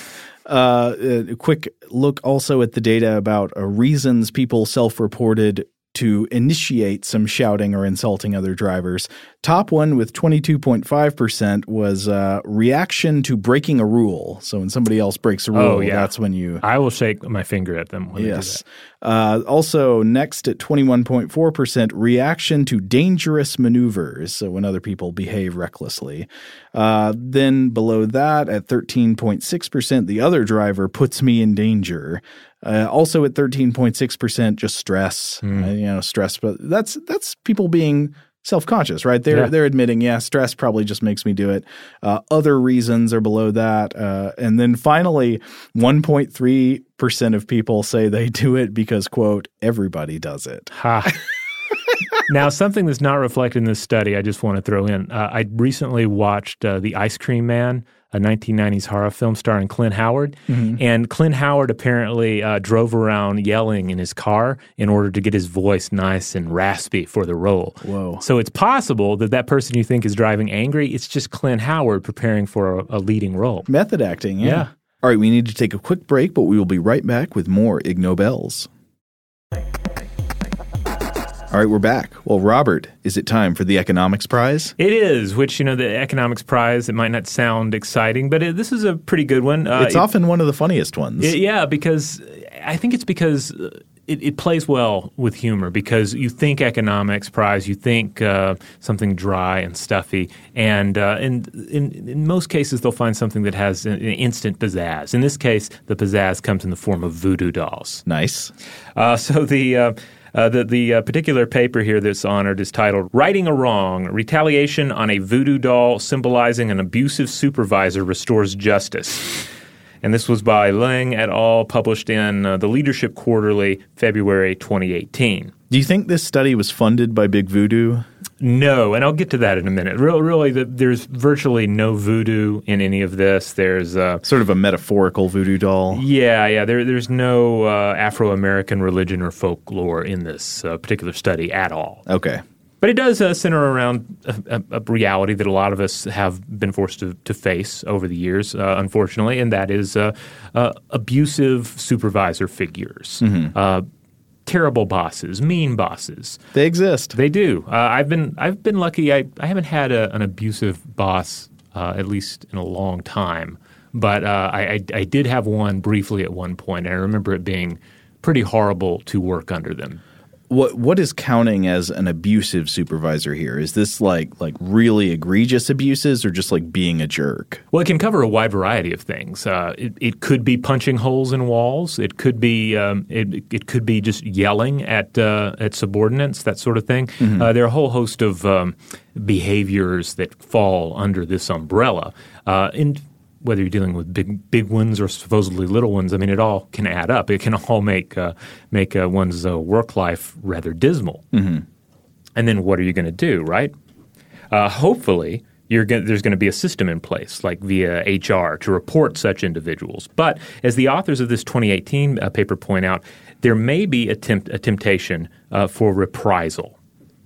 Uh, a quick look also at the data about uh, reasons people self-reported to initiate some shouting or insulting other drivers. Top one with 22.5% was uh, reaction to breaking a rule. So when somebody else breaks a rule, Oh, yeah. that's when you. I will shake my finger at them when Yes. Uh, also, next at 21.4%, reaction to dangerous maneuvers. So when other people behave recklessly. Uh, then below that, at 13.6%, the other driver puts me in danger. Uh, also at 13.6%, just stress. Hmm. Uh, you know, stress. But that's that's people being self-conscious, right? They're Yeah. they're admitting, yeah, stress probably just makes me do it. Uh, other reasons are below that, uh, and then finally, 1.3 percent of people say they do it because quote everybody does it. Ha. now, something that's not reflected in this study, I just want to throw in. Uh, I recently watched uh, The Ice Cream Man, a 1990s horror film starring Clint Howard. And Clint Howard apparently uh, drove around yelling in his car in order to get his voice nice and raspy for the role. Whoa. So it's possible that that person you think is driving angry, it's just Clint Howard preparing for a, a leading role. Method acting, yeah. Yeah. All right, we need to take a quick break, but we will be right back with more Ig Nobels. All right, we're back. Well, Robert, is it time for the economics prize? It is, which, you know, the economics prize, it might not sound exciting, but it, this is a pretty good one. Uh, It's it- often one of the funniest ones. it- yeah, because I think it's because uh, it, it plays well with humor because you think economics prize, you think uh, something dry and stuffy, and uh, in, in in most cases they'll find something that has an, an instant pizzazz. In this case, the pizzazz comes in the form of voodoo dolls. nice. Uh, so the uh, the the uh, particular paper here that's honored is titled "Righting a Wrong: Retaliation on a Voodoo Doll Symbolizing an Abusive Supervisor Restores Justice." And this was by Liang et al., published in uh, the Leadership Quarterly, February 2018. Do you think this study was funded by Big Voodoo? No, and I'll get to that in a minute. Real, really, the, there's virtually no voodoo in any of this. There's uh, Sort of a metaphorical voodoo doll. Yeah, yeah. There, there's no uh, Afro American religion or folklore in this uh, particular study at all. Okay. But it does uh, center around a, a, a reality that a lot of us have been forced to, to face over the years, uh, unfortunately, and that is uh, uh, abusive supervisor figures. Uh, terrible bosses, mean bosses. They exist. They do. Uh, I've been I've been lucky. I, I haven't had a, an abusive boss uh, at least in a long time, but uh, I, I I did have one briefly at one point. And I remember it being pretty horrible to work under them. What what is counting as an abusive supervisor here? Is this like like really egregious abuses or just like being a jerk? Well, it can cover a wide variety of things. Uh, it, it could be punching holes in walls. It could be um, it, it could be just yelling at uh, at subordinates, that sort of thing. Uh, there are a whole host of um, behaviors that fall under this umbrella. Uh, and whether you're dealing with big big ones or supposedly little ones, I mean, it all can add up. It can all make uh, make uh, one's uh, work life rather dismal. And then what are you going to do, right? Uh, hopefully, you're gonna, there's going to be a system in place, like via HR, to report such individuals. But as the authors of this 2018 uh, paper point out, there may be a, tempt, a temptation uh, for reprisal.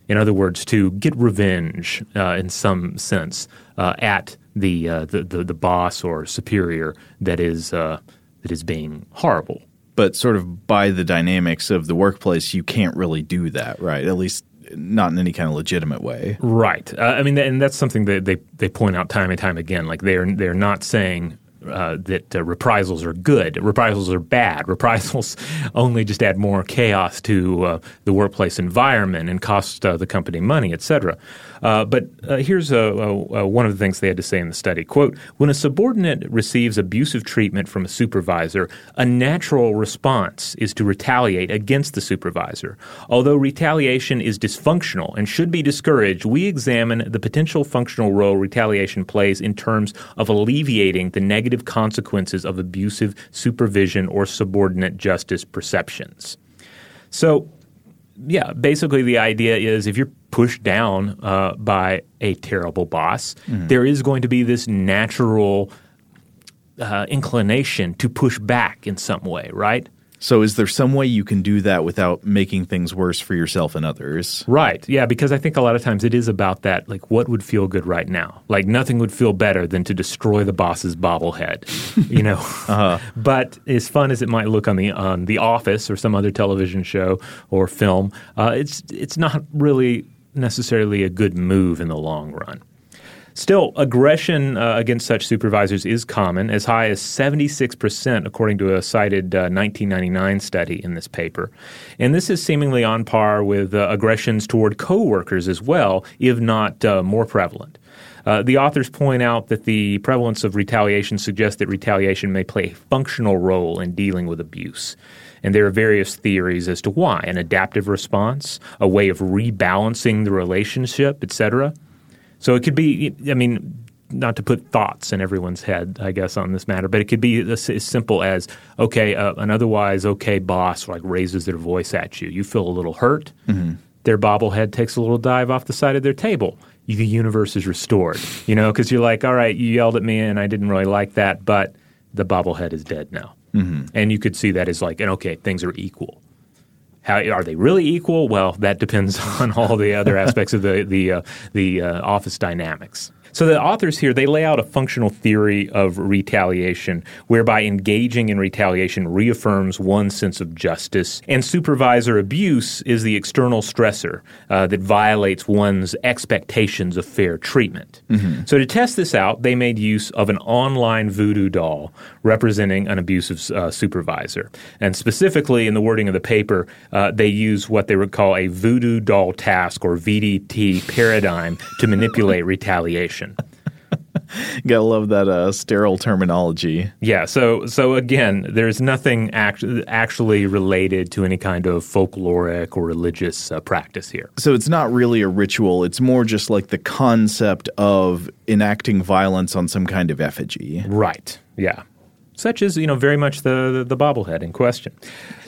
In other words, to get revenge uh, in some sense uh, at the, uh, the, the the boss or superior that is uh, that is being horrible. But sort of by the dynamics of the workplace, you can't really do that, right? At least not in any kind of legitimate way. Right. Uh, I mean, and that's something that they, they point out time and time again. Like they're they're not saying uh, that uh, reprisals are good. Reprisals are bad. Reprisals only just add more chaos to uh, the workplace environment and cost uh, the company money, et cetera. Uh, but uh, here's uh, uh, uh, one of the things they had to say in the study. Quote, when a subordinate receives abusive treatment from a supervisor, a natural response is to retaliate against the supervisor. Although retaliation is dysfunctional and should be discouraged, we examine the potential functional role retaliation plays in terms of alleviating the negative consequences of abusive supervision or subordinate justice perceptions. So, yeah, basically the idea is if you're pushed down uh, by a terrible boss, there is going to be this natural uh, inclination to push back in some way, right? So, is there some way you can do that without making things worse for yourself and others? Right. Yeah, because I think a lot of times it is about that. Like, what would feel good right now? Like, nothing would feel better than to destroy the boss's bobblehead. You know. uh-huh. But as fun as it might look on the on The Office or some other television show or film, uh, it's it's not really necessarily a good move in the long run. Still, aggression uh, against such supervisors is common, as high as 76%, according to a cited uh, 1999 study in this paper. And this is seemingly on par with uh, aggressions toward coworkers as well, if not uh, more prevalent. Uh, the authors point out that the prevalence of retaliation suggests that retaliation may play a functional role in dealing with abuse. And there are various theories as to why an adaptive response, a way of rebalancing the relationship, etc. So it could be, I mean, not to put thoughts in everyone's head, I guess, on this matter, but it could be as, as simple as, okay, uh, an otherwise okay boss like raises their voice at you. You feel a little hurt. Mm-hmm. Their bobblehead takes a little dive off the side of their table. You, the universe is restored, you know, because you're like, all right, you yelled at me and I didn't really like that, but the bobblehead is dead now. Mm-hmm. And you could see that as like, and okay, things are equal. How are they really equal? Well, that depends on all the other aspects of the the uh, the uh, office dynamics. So the authors here they lay out a functional theory of retaliation whereby engaging in retaliation reaffirms one's sense of justice, and supervisor abuse is the external stressor uh, that violates one's expectations of fair treatment. Mm-hmm. So to test this out, they made use of an online voodoo doll representing an abusive uh, supervisor, and specifically in the wording of the paper, uh, they use what they would call a voodoo doll task or VDT paradigm to manipulate retaliation. Gotta love that uh, sterile terminology. Yeah. So so again, there's nothing act- actually related to any kind of folkloric or religious uh, practice here. So it's not really a ritual. It's more just like the concept of enacting violence on some kind of effigy. Right. Yeah such as you know very much the, the, the bobblehead in question.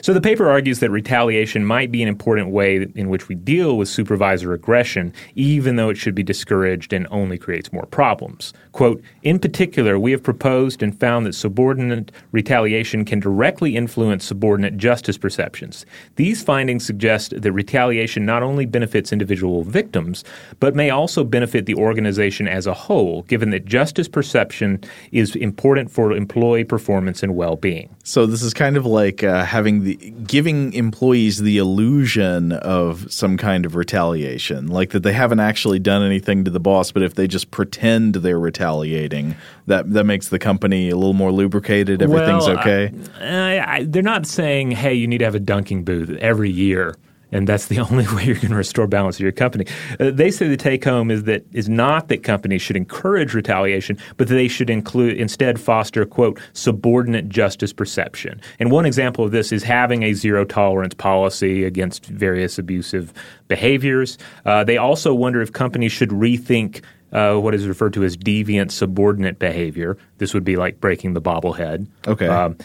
So the paper argues that retaliation might be an important way in which we deal with supervisor aggression, even though it should be discouraged and only creates more problems. Quote, in particular, we have proposed and found that subordinate retaliation can directly influence subordinate justice perceptions. These findings suggest that retaliation not only benefits individual victims, but may also benefit the organization as a whole, given that justice perception is important for employee performance and well-being. So this is kind of like uh, having the giving employees the illusion of some kind of retaliation, like that they haven't actually done anything to the boss, but if they just pretend they're retaliating, that that makes the company a little more lubricated. Everything's well, okay. I, I, they're not saying, "Hey, you need to have a dunking booth every year." And that's the only way you're going to restore balance to your company. Uh, they say the take home is that is not that companies should encourage retaliation, but that they should include instead foster quote subordinate justice perception. And one example of this is having a zero tolerance policy against various abusive behaviors. Uh, they also wonder if companies should rethink. Uh, what is referred to as deviant subordinate behavior. This would be like breaking the bobblehead. Okay. Um,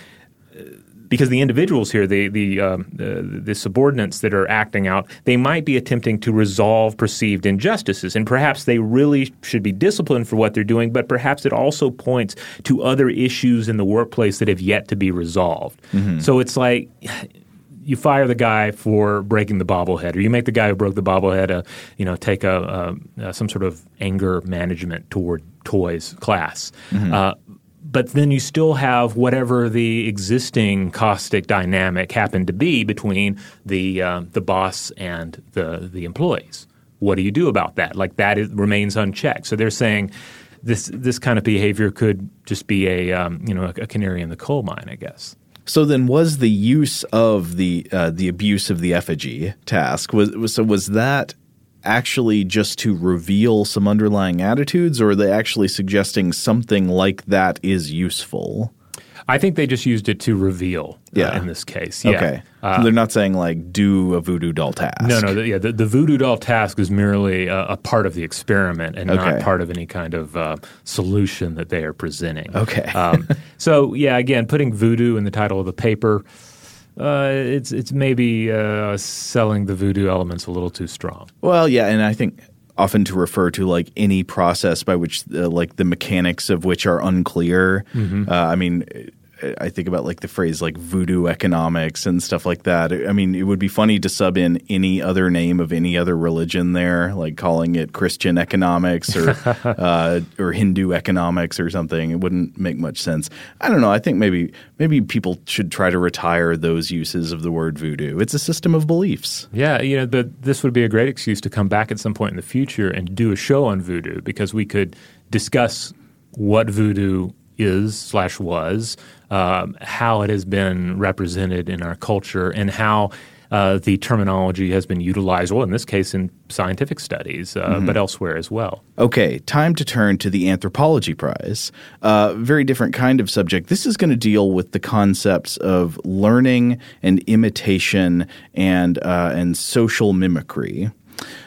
because the individuals here, the the, um, the, the subordinates that are acting out, they might be attempting to resolve perceived injustices, and perhaps they really should be disciplined for what they're doing. But perhaps it also points to other issues in the workplace that have yet to be resolved. Mm-hmm. So it's like you fire the guy for breaking the bobblehead, or you make the guy who broke the bobblehead, uh, you know, take a, a, a, some sort of anger management toward toys class. Mm-hmm. Uh, but then you still have whatever the existing caustic dynamic happened to be between the uh, the boss and the the employees. What do you do about that? Like that is, remains unchecked. So they're saying this this kind of behavior could just be a um, you know a, a, canary in the coal mine, I guess. So then, was the use of the uh, the abuse of the effigy task was, was so was that actually just to reveal some underlying attitudes, or are they actually suggesting something like that is useful? I think they just used it to reveal. Uh, yeah. Uh, in this case, yeah. Okay, uh, so they're not saying like do a voodoo doll task. No, no. The, yeah, the, the, voodoo doll task is merely a, a, part of the experiment and okay. not part of any kind of uh, solution that they are presenting. Okay. um, so yeah, again, putting voodoo in the title of the paper uh, it's it's maybe uh, selling the voodoo elements a little too strong. Well, yeah, and I think often to refer to like any process by which uh, like the mechanics of which are unclear. Uh, I mean, I think about like the phrase like voodoo economics and stuff like that. I mean, it would be funny to sub in any other name of any other religion there, like calling it Christian economics or uh, or Hindu economics or something. It wouldn't make much sense. I don't know. I think maybe maybe people should try to retire those uses of the word voodoo. It's a system of beliefs. Yeah, you know, the, this would be a great excuse to come back at some point in the future and do a show on voodoo because we could discuss what voodoo is slash was, um, how it has been represented in our culture, and how uh, the terminology has been utilized. Well, in this case, in scientific studies, uh, but elsewhere as well. Okay, time to turn to the Anthropology Prize. Uh, very different kind of subject. This is going to deal with the concepts of learning and imitation and uh, and social mimicry.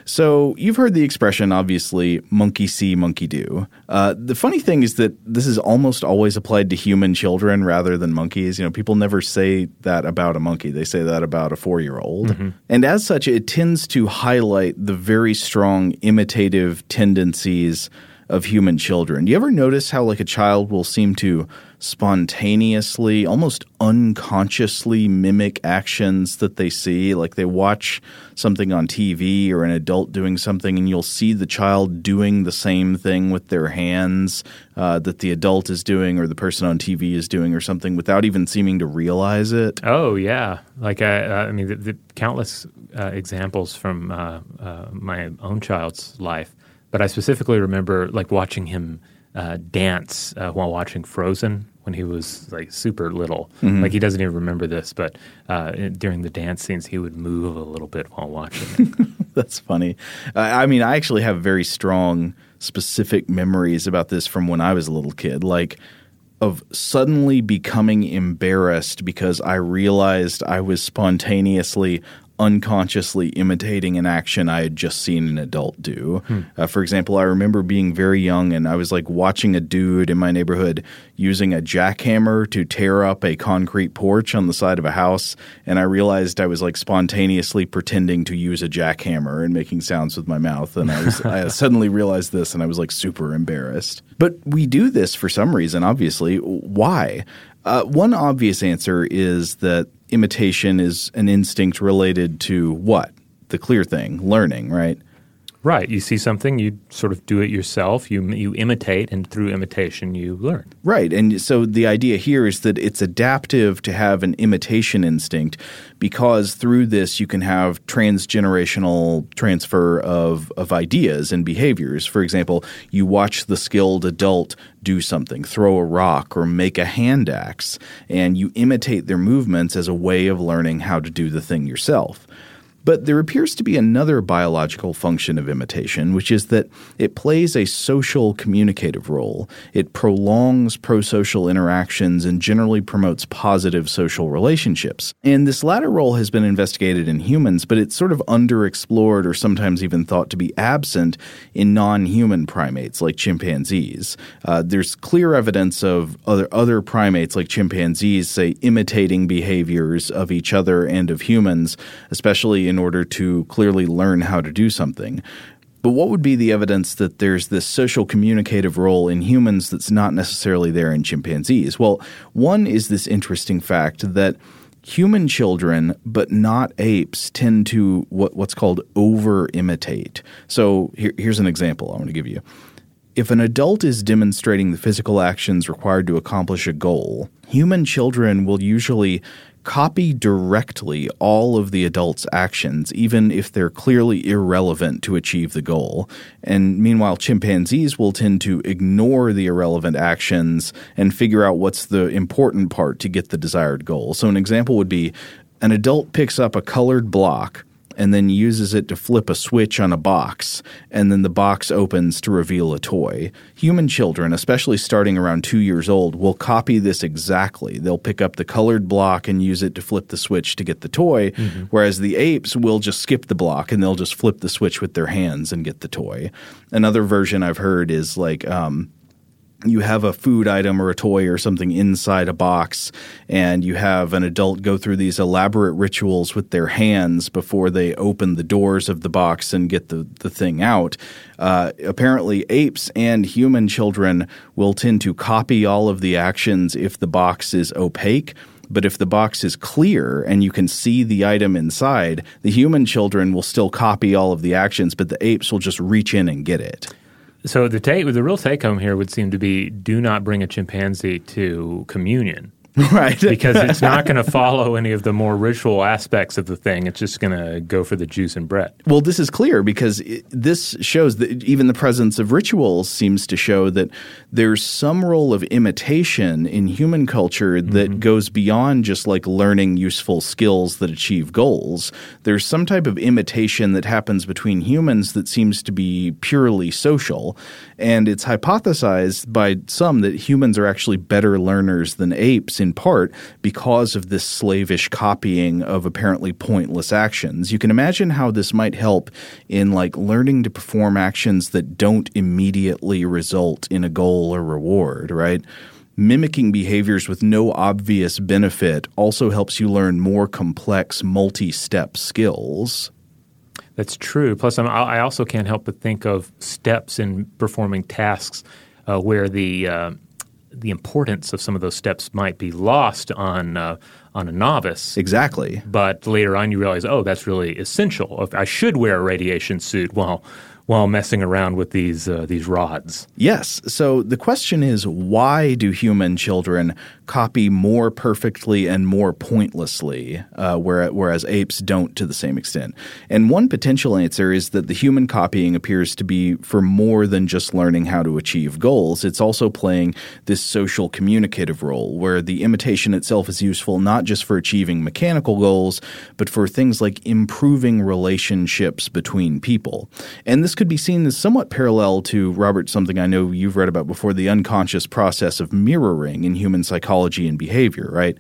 So you've heard the expression, obviously, monkey see, monkey do. Uh, the funny thing is that this is almost always applied to human children rather than monkeys. You know, people never say that about a monkey; they say that about a four-year-old. And as such, it tends to highlight the very strong imitative tendencies of human children. Do you ever notice how like a child will seem to spontaneously, almost unconsciously mimic actions that they see? Like they watch something on TV or an adult doing something, and you'll see the child doing the same thing with their hands uh, that the adult is doing or the person on TV is doing or something without even seeming to realize it. Oh yeah, like I, I mean, the, the countless uh, examples from uh, uh, my own child's life, but I specifically remember like watching him uh, dance uh, while watching Frozen when he was like super little. Like he doesn't even remember this, but uh, during the dance scenes, he would move a little bit while watching it. That's funny. I mean, I actually have very strong, specific memories about this from when I was a little kid. Like, of suddenly becoming embarrassed because I realized I was spontaneously, unconsciously imitating an action I had just seen an adult do. Uh, for example, I remember being very young and I was like watching a dude in my neighborhood using a jackhammer to tear up a concrete porch on the side of a house. And I realized I was like spontaneously pretending to use a jackhammer and making sounds with my mouth. And I was, I suddenly realized this and I was like super embarrassed. But we do this for some reason, obviously. Why? Uh, one obvious answer is that imitation is an instinct related to what? The clear thing, learning, right? Right. You see something, you sort of do it yourself. You you imitate, and through imitation, you learn. Right. And so the idea here is that it's adaptive to have an imitation instinct because through this you can have transgenerational transfer of, of ideas and behaviors. For example, you watch the skilled adult do something, throw a rock or make a hand axe, and you imitate their movements as a way of learning how to do the thing yourself. But there appears to be another biological function of imitation, which is that it plays a social communicative role. It prolongs prosocial interactions and generally promotes positive social relationships. And this latter role has been investigated in humans, but it's sort of underexplored or sometimes even thought to be absent in non human primates like chimpanzees. Uh, there's clear evidence of other, other primates like chimpanzees, say, imitating behaviors of each other and of humans, especially in order to clearly learn how to do something. But what would be the evidence that there's this social communicative role in humans that's not necessarily there in chimpanzees? Well, one is this interesting fact that human children, but not apes, tend to what, what's called over imitate. So here, here's an example I want to give you. If an adult is demonstrating the physical actions required to accomplish a goal, human children will usually copy directly all of the adult's actions, even if they're clearly irrelevant to achieve the goal. And meanwhile, chimpanzees will tend to ignore the irrelevant actions and figure out what's the important part to get the desired goal. So, an example would be an adult picks up a colored block and then uses it to flip a switch on a box, and then the box opens to reveal a toy. Human children, especially starting around two years old, will copy this exactly. They'll pick up the colored block and use it to flip the switch to get the toy, whereas the apes will just skip the block and they'll just flip the switch with their hands and get the toy. Another version I've heard is like, um, you have a food item or a toy or something inside a box, and you have an adult go through these elaborate rituals with their hands before they open the doors of the box and get the, the thing out. Uh, apparently, apes and human children will tend to copy all of the actions if the box is opaque. But if the box is clear and you can see the item inside, the human children will still copy all of the actions, but the apes will just reach in and get it. So the take, the real take home here would seem to be: do not bring a chimpanzee to communion. right? because it's not going to follow any of the more ritual aspects of the thing. It's just going to go for the juice and bread. Well, this is clear because it, this shows that even the presence of rituals seems to show that there's some role of imitation in human culture that mm-hmm. goes beyond just like learning useful skills that achieve goals. There's some type of imitation that happens between humans that seems to be purely social. And it's hypothesized by some that humans are actually better learners than apes in part because of this slavish copying of apparently pointless actions. You can imagine how this might help in like learning to perform actions that don't immediately result in a goal or reward, right? Mimicking behaviors with no obvious benefit also helps you learn more complex multi step skills. That's true. Plus, I'm, i also can't help but think of steps in performing tasks uh, where the uh, the importance of some of those steps might be lost on uh, on a novice. Exactly. But later on, you realize, oh, that's really essential. I should wear a radiation suit while while messing around with these uh, these rods. Yes. So the question is, why do human children copy more perfectly and more pointlessly, uh, whereas apes don't to the same extent? And one potential answer is that the human copying appears to be for more than just learning how to achieve goals. It's also playing this social communicative role, where the imitation itself is useful not just for achieving mechanical goals, but for things like improving relationships between people. And this could be seen as somewhat parallel to, Robert, something I know you've read about before the unconscious process of mirroring in human psychology and behavior, right?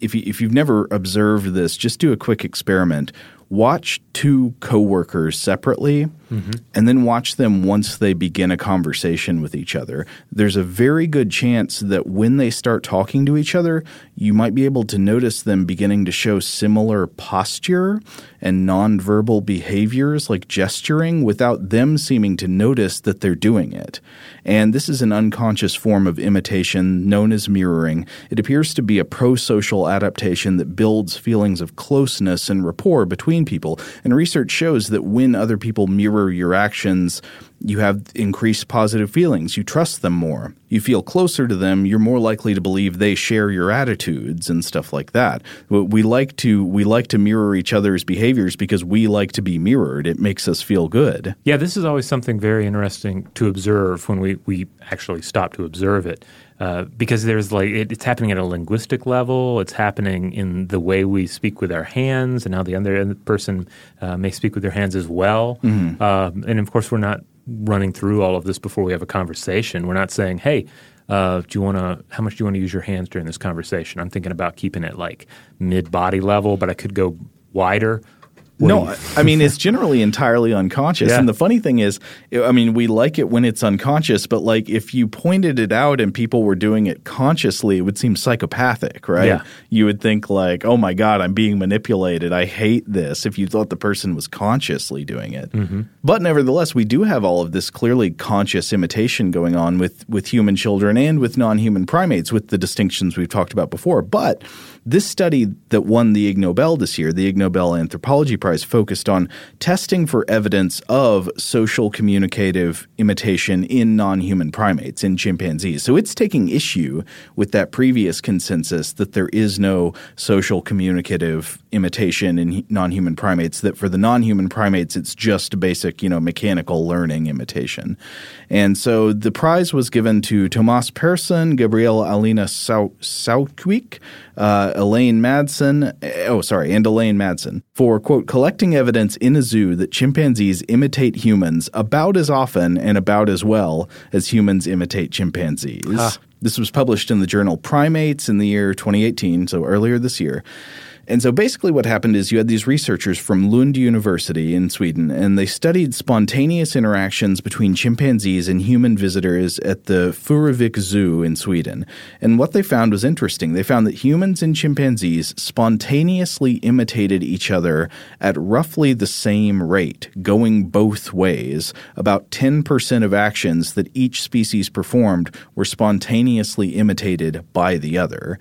If, you, if you've never observed this, just do a quick experiment watch two coworkers separately mm-hmm. and then watch them once they begin a conversation with each other. There's a very good chance that when they start talking to each other, you might be able to notice them beginning to show similar posture and nonverbal behaviors like gesturing without them seeming to notice that they're doing it. And this is an unconscious form of imitation known as mirroring. It appears to be a pro social adaptation that builds feelings of closeness and rapport between people. And research shows that when other people mirror your actions, you have increased positive feelings. You trust them more. You feel closer to them. You're more likely to believe they share your attitudes and stuff like that. We like to we like to mirror each other's behaviors because we like to be mirrored. It makes us feel good. Yeah, this is always something very interesting to observe when we, we actually stop to observe it. Uh, because there's like it, it's happening at a linguistic level. It's happening in the way we speak with our hands, and how the other person uh, may speak with their hands as well. Mm-hmm. Uh, and of course, we're not running through all of this before we have a conversation. We're not saying, "Hey, uh, do you want to? How much do you want to use your hands during this conversation?" I'm thinking about keeping it like mid body level, but I could go wider no, I mean it's generally entirely unconscious. Yeah. And the funny thing is, I mean, we like it when it's unconscious, but like if you pointed it out and people were doing it consciously, it would seem psychopathic, right? Yeah. You would think like, "Oh my god, I'm being manipulated. I hate this." If you thought the person was consciously doing it. Mm-hmm. But nevertheless, we do have all of this clearly conscious imitation going on with with human children and with non-human primates with the distinctions we've talked about before. But this study that won the Ig Nobel this year, the Ig Nobel Anthropology Prize, focused on testing for evidence of social communicative imitation in non human primates, in chimpanzees. So it's taking issue with that previous consensus that there is no social communicative imitation in non human primates, that for the non human primates, it's just basic, you know, mechanical learning imitation. And so the prize was given to Tomas Persson, Gabrielle Alina Sauciuc, uh, Elaine Madsen, oh, sorry, and Elaine Madsen for, quote, collecting evidence in a zoo that chimpanzees imitate humans about as often and about as well as humans imitate chimpanzees. This was published in the journal Primates in the year 2018, so earlier this year. And so basically, what happened is you had these researchers from Lund University in Sweden, and they studied spontaneous interactions between chimpanzees and human visitors at the Furuvik Zoo in Sweden. And what they found was interesting. They found that humans and chimpanzees spontaneously imitated each other at roughly the same rate, going both ways. About 10% of actions that each species performed were spontaneously imitated by the other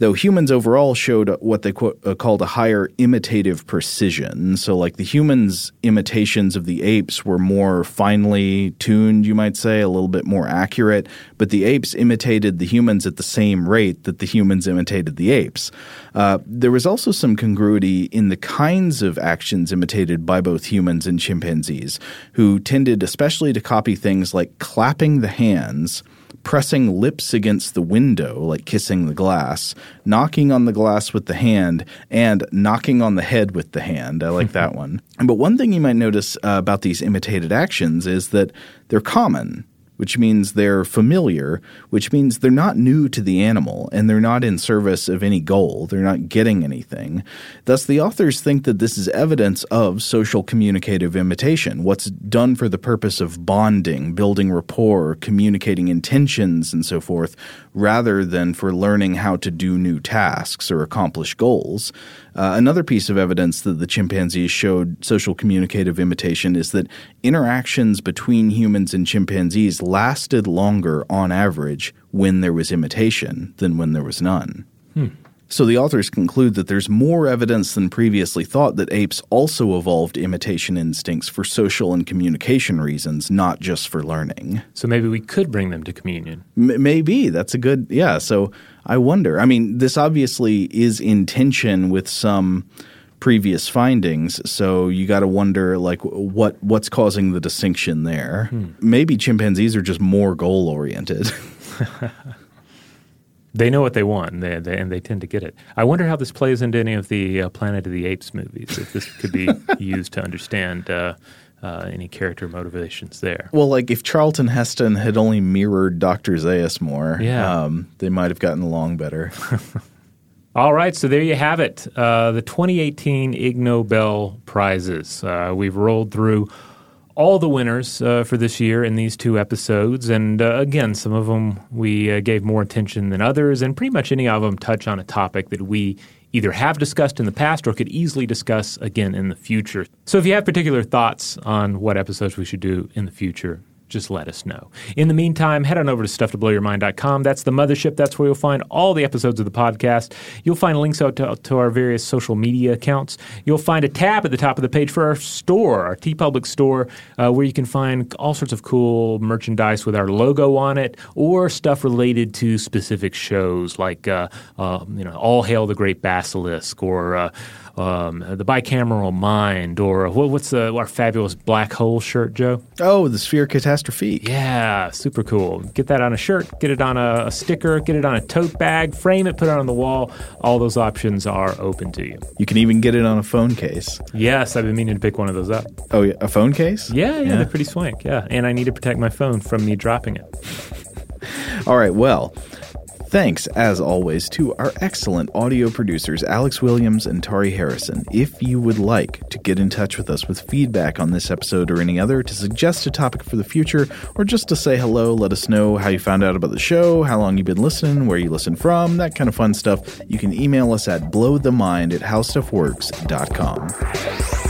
though humans overall showed what they uh, called a higher imitative precision. So, like the humans' imitations of the apes were more finely tuned, you might say, a little bit more accurate, but the apes imitated the humans at the same rate that the humans imitated the apes. Uh, there was also some congruity in the kinds of actions imitated by both humans and chimpanzees, who tended especially to copy things like clapping the hands pressing lips against the window, like kissing the glass, knocking on the glass with the hand, and knocking on the head with the hand. I like that one. But one thing you might notice uh, about these imitated actions is that they're common which means they're familiar, which means they're not new to the animal and they're not in service of any goal. They're not getting anything. Thus, the authors think that this is evidence of social communicative imitation, what's done for the purpose of bonding, building rapport, communicating intentions, and so forth, rather than for learning how to do new tasks or accomplish goals. Uh, another piece of evidence that the chimpanzees showed social communicative imitation is that interactions between humans and chimpanzees lasted longer on average when there was imitation than when there was none. Hmm. So the authors conclude that there's more evidence than previously thought that apes also evolved imitation instincts for social and communication reasons, not just for learning. So maybe we could bring them to communion. M- maybe. That's a good, yeah. So I wonder. I mean, this obviously is in tension with some previous findings. So you got to wonder, like, what what's causing the distinction there? Hmm. Maybe chimpanzees are just more goal oriented. they know what they want, and they, they, and they tend to get it. I wonder how this plays into any of the uh, Planet of the Apes movies. If this could be used to understand. Uh, uh, any character motivations there. Well, like if Charlton Heston had only mirrored Dr. Zaius more, yeah. Um, they might have gotten along better. All right, so there you have it. Uh, the 2018 Ig Nobel Prizes. Uh, we've rolled through all the winners uh, for this year in these two episodes. And uh, again, some of them we uh, gave more attention than others, and pretty much any of them touch on a topic that we either have discussed in the past or could easily discuss again in the future. So if you have particular thoughts on what episodes we should do in the future, just let us know. In the meantime, head on over to stufftoblowyourmind.com. That's the mothership. That's where you'll find all the episodes of the podcast. You'll find links out to, to, our various social media accounts. You'll find a tab at the top of the page for our store, our TeePublic store, uh, where you can find all sorts of cool merchandise with our logo on it or stuff related to specific shows like, uh, uh, you know, All Hail the Great Basilisk or uh, um, the bicameral mind, or what, what's the, our fabulous black hole shirt, Joe? Oh, the sphere catastrophe. Yeah, super cool. Get that on a shirt, get it on a, a, sticker, get it on a tote bag, frame it, put it on the wall. All those options are open to you. You can even get it on a phone case. Yes, I've been meaning to pick one of those up. Oh, yeah, a phone case? Yeah, yeah, yeah. they're pretty swank. Yeah, and I need to protect my phone from me dropping it. All right, well. Thanks, as always, to our excellent audio producers, Alex Williams and Tari Harrison. If you would like to get in touch with us with feedback on this episode or any other, to suggest a topic for the future, or just to say hello, let us know how you found out about the show, how long you've been listening, where you listen from, that kind of fun stuff, you can email us at blowthemind at howstuffworks.com.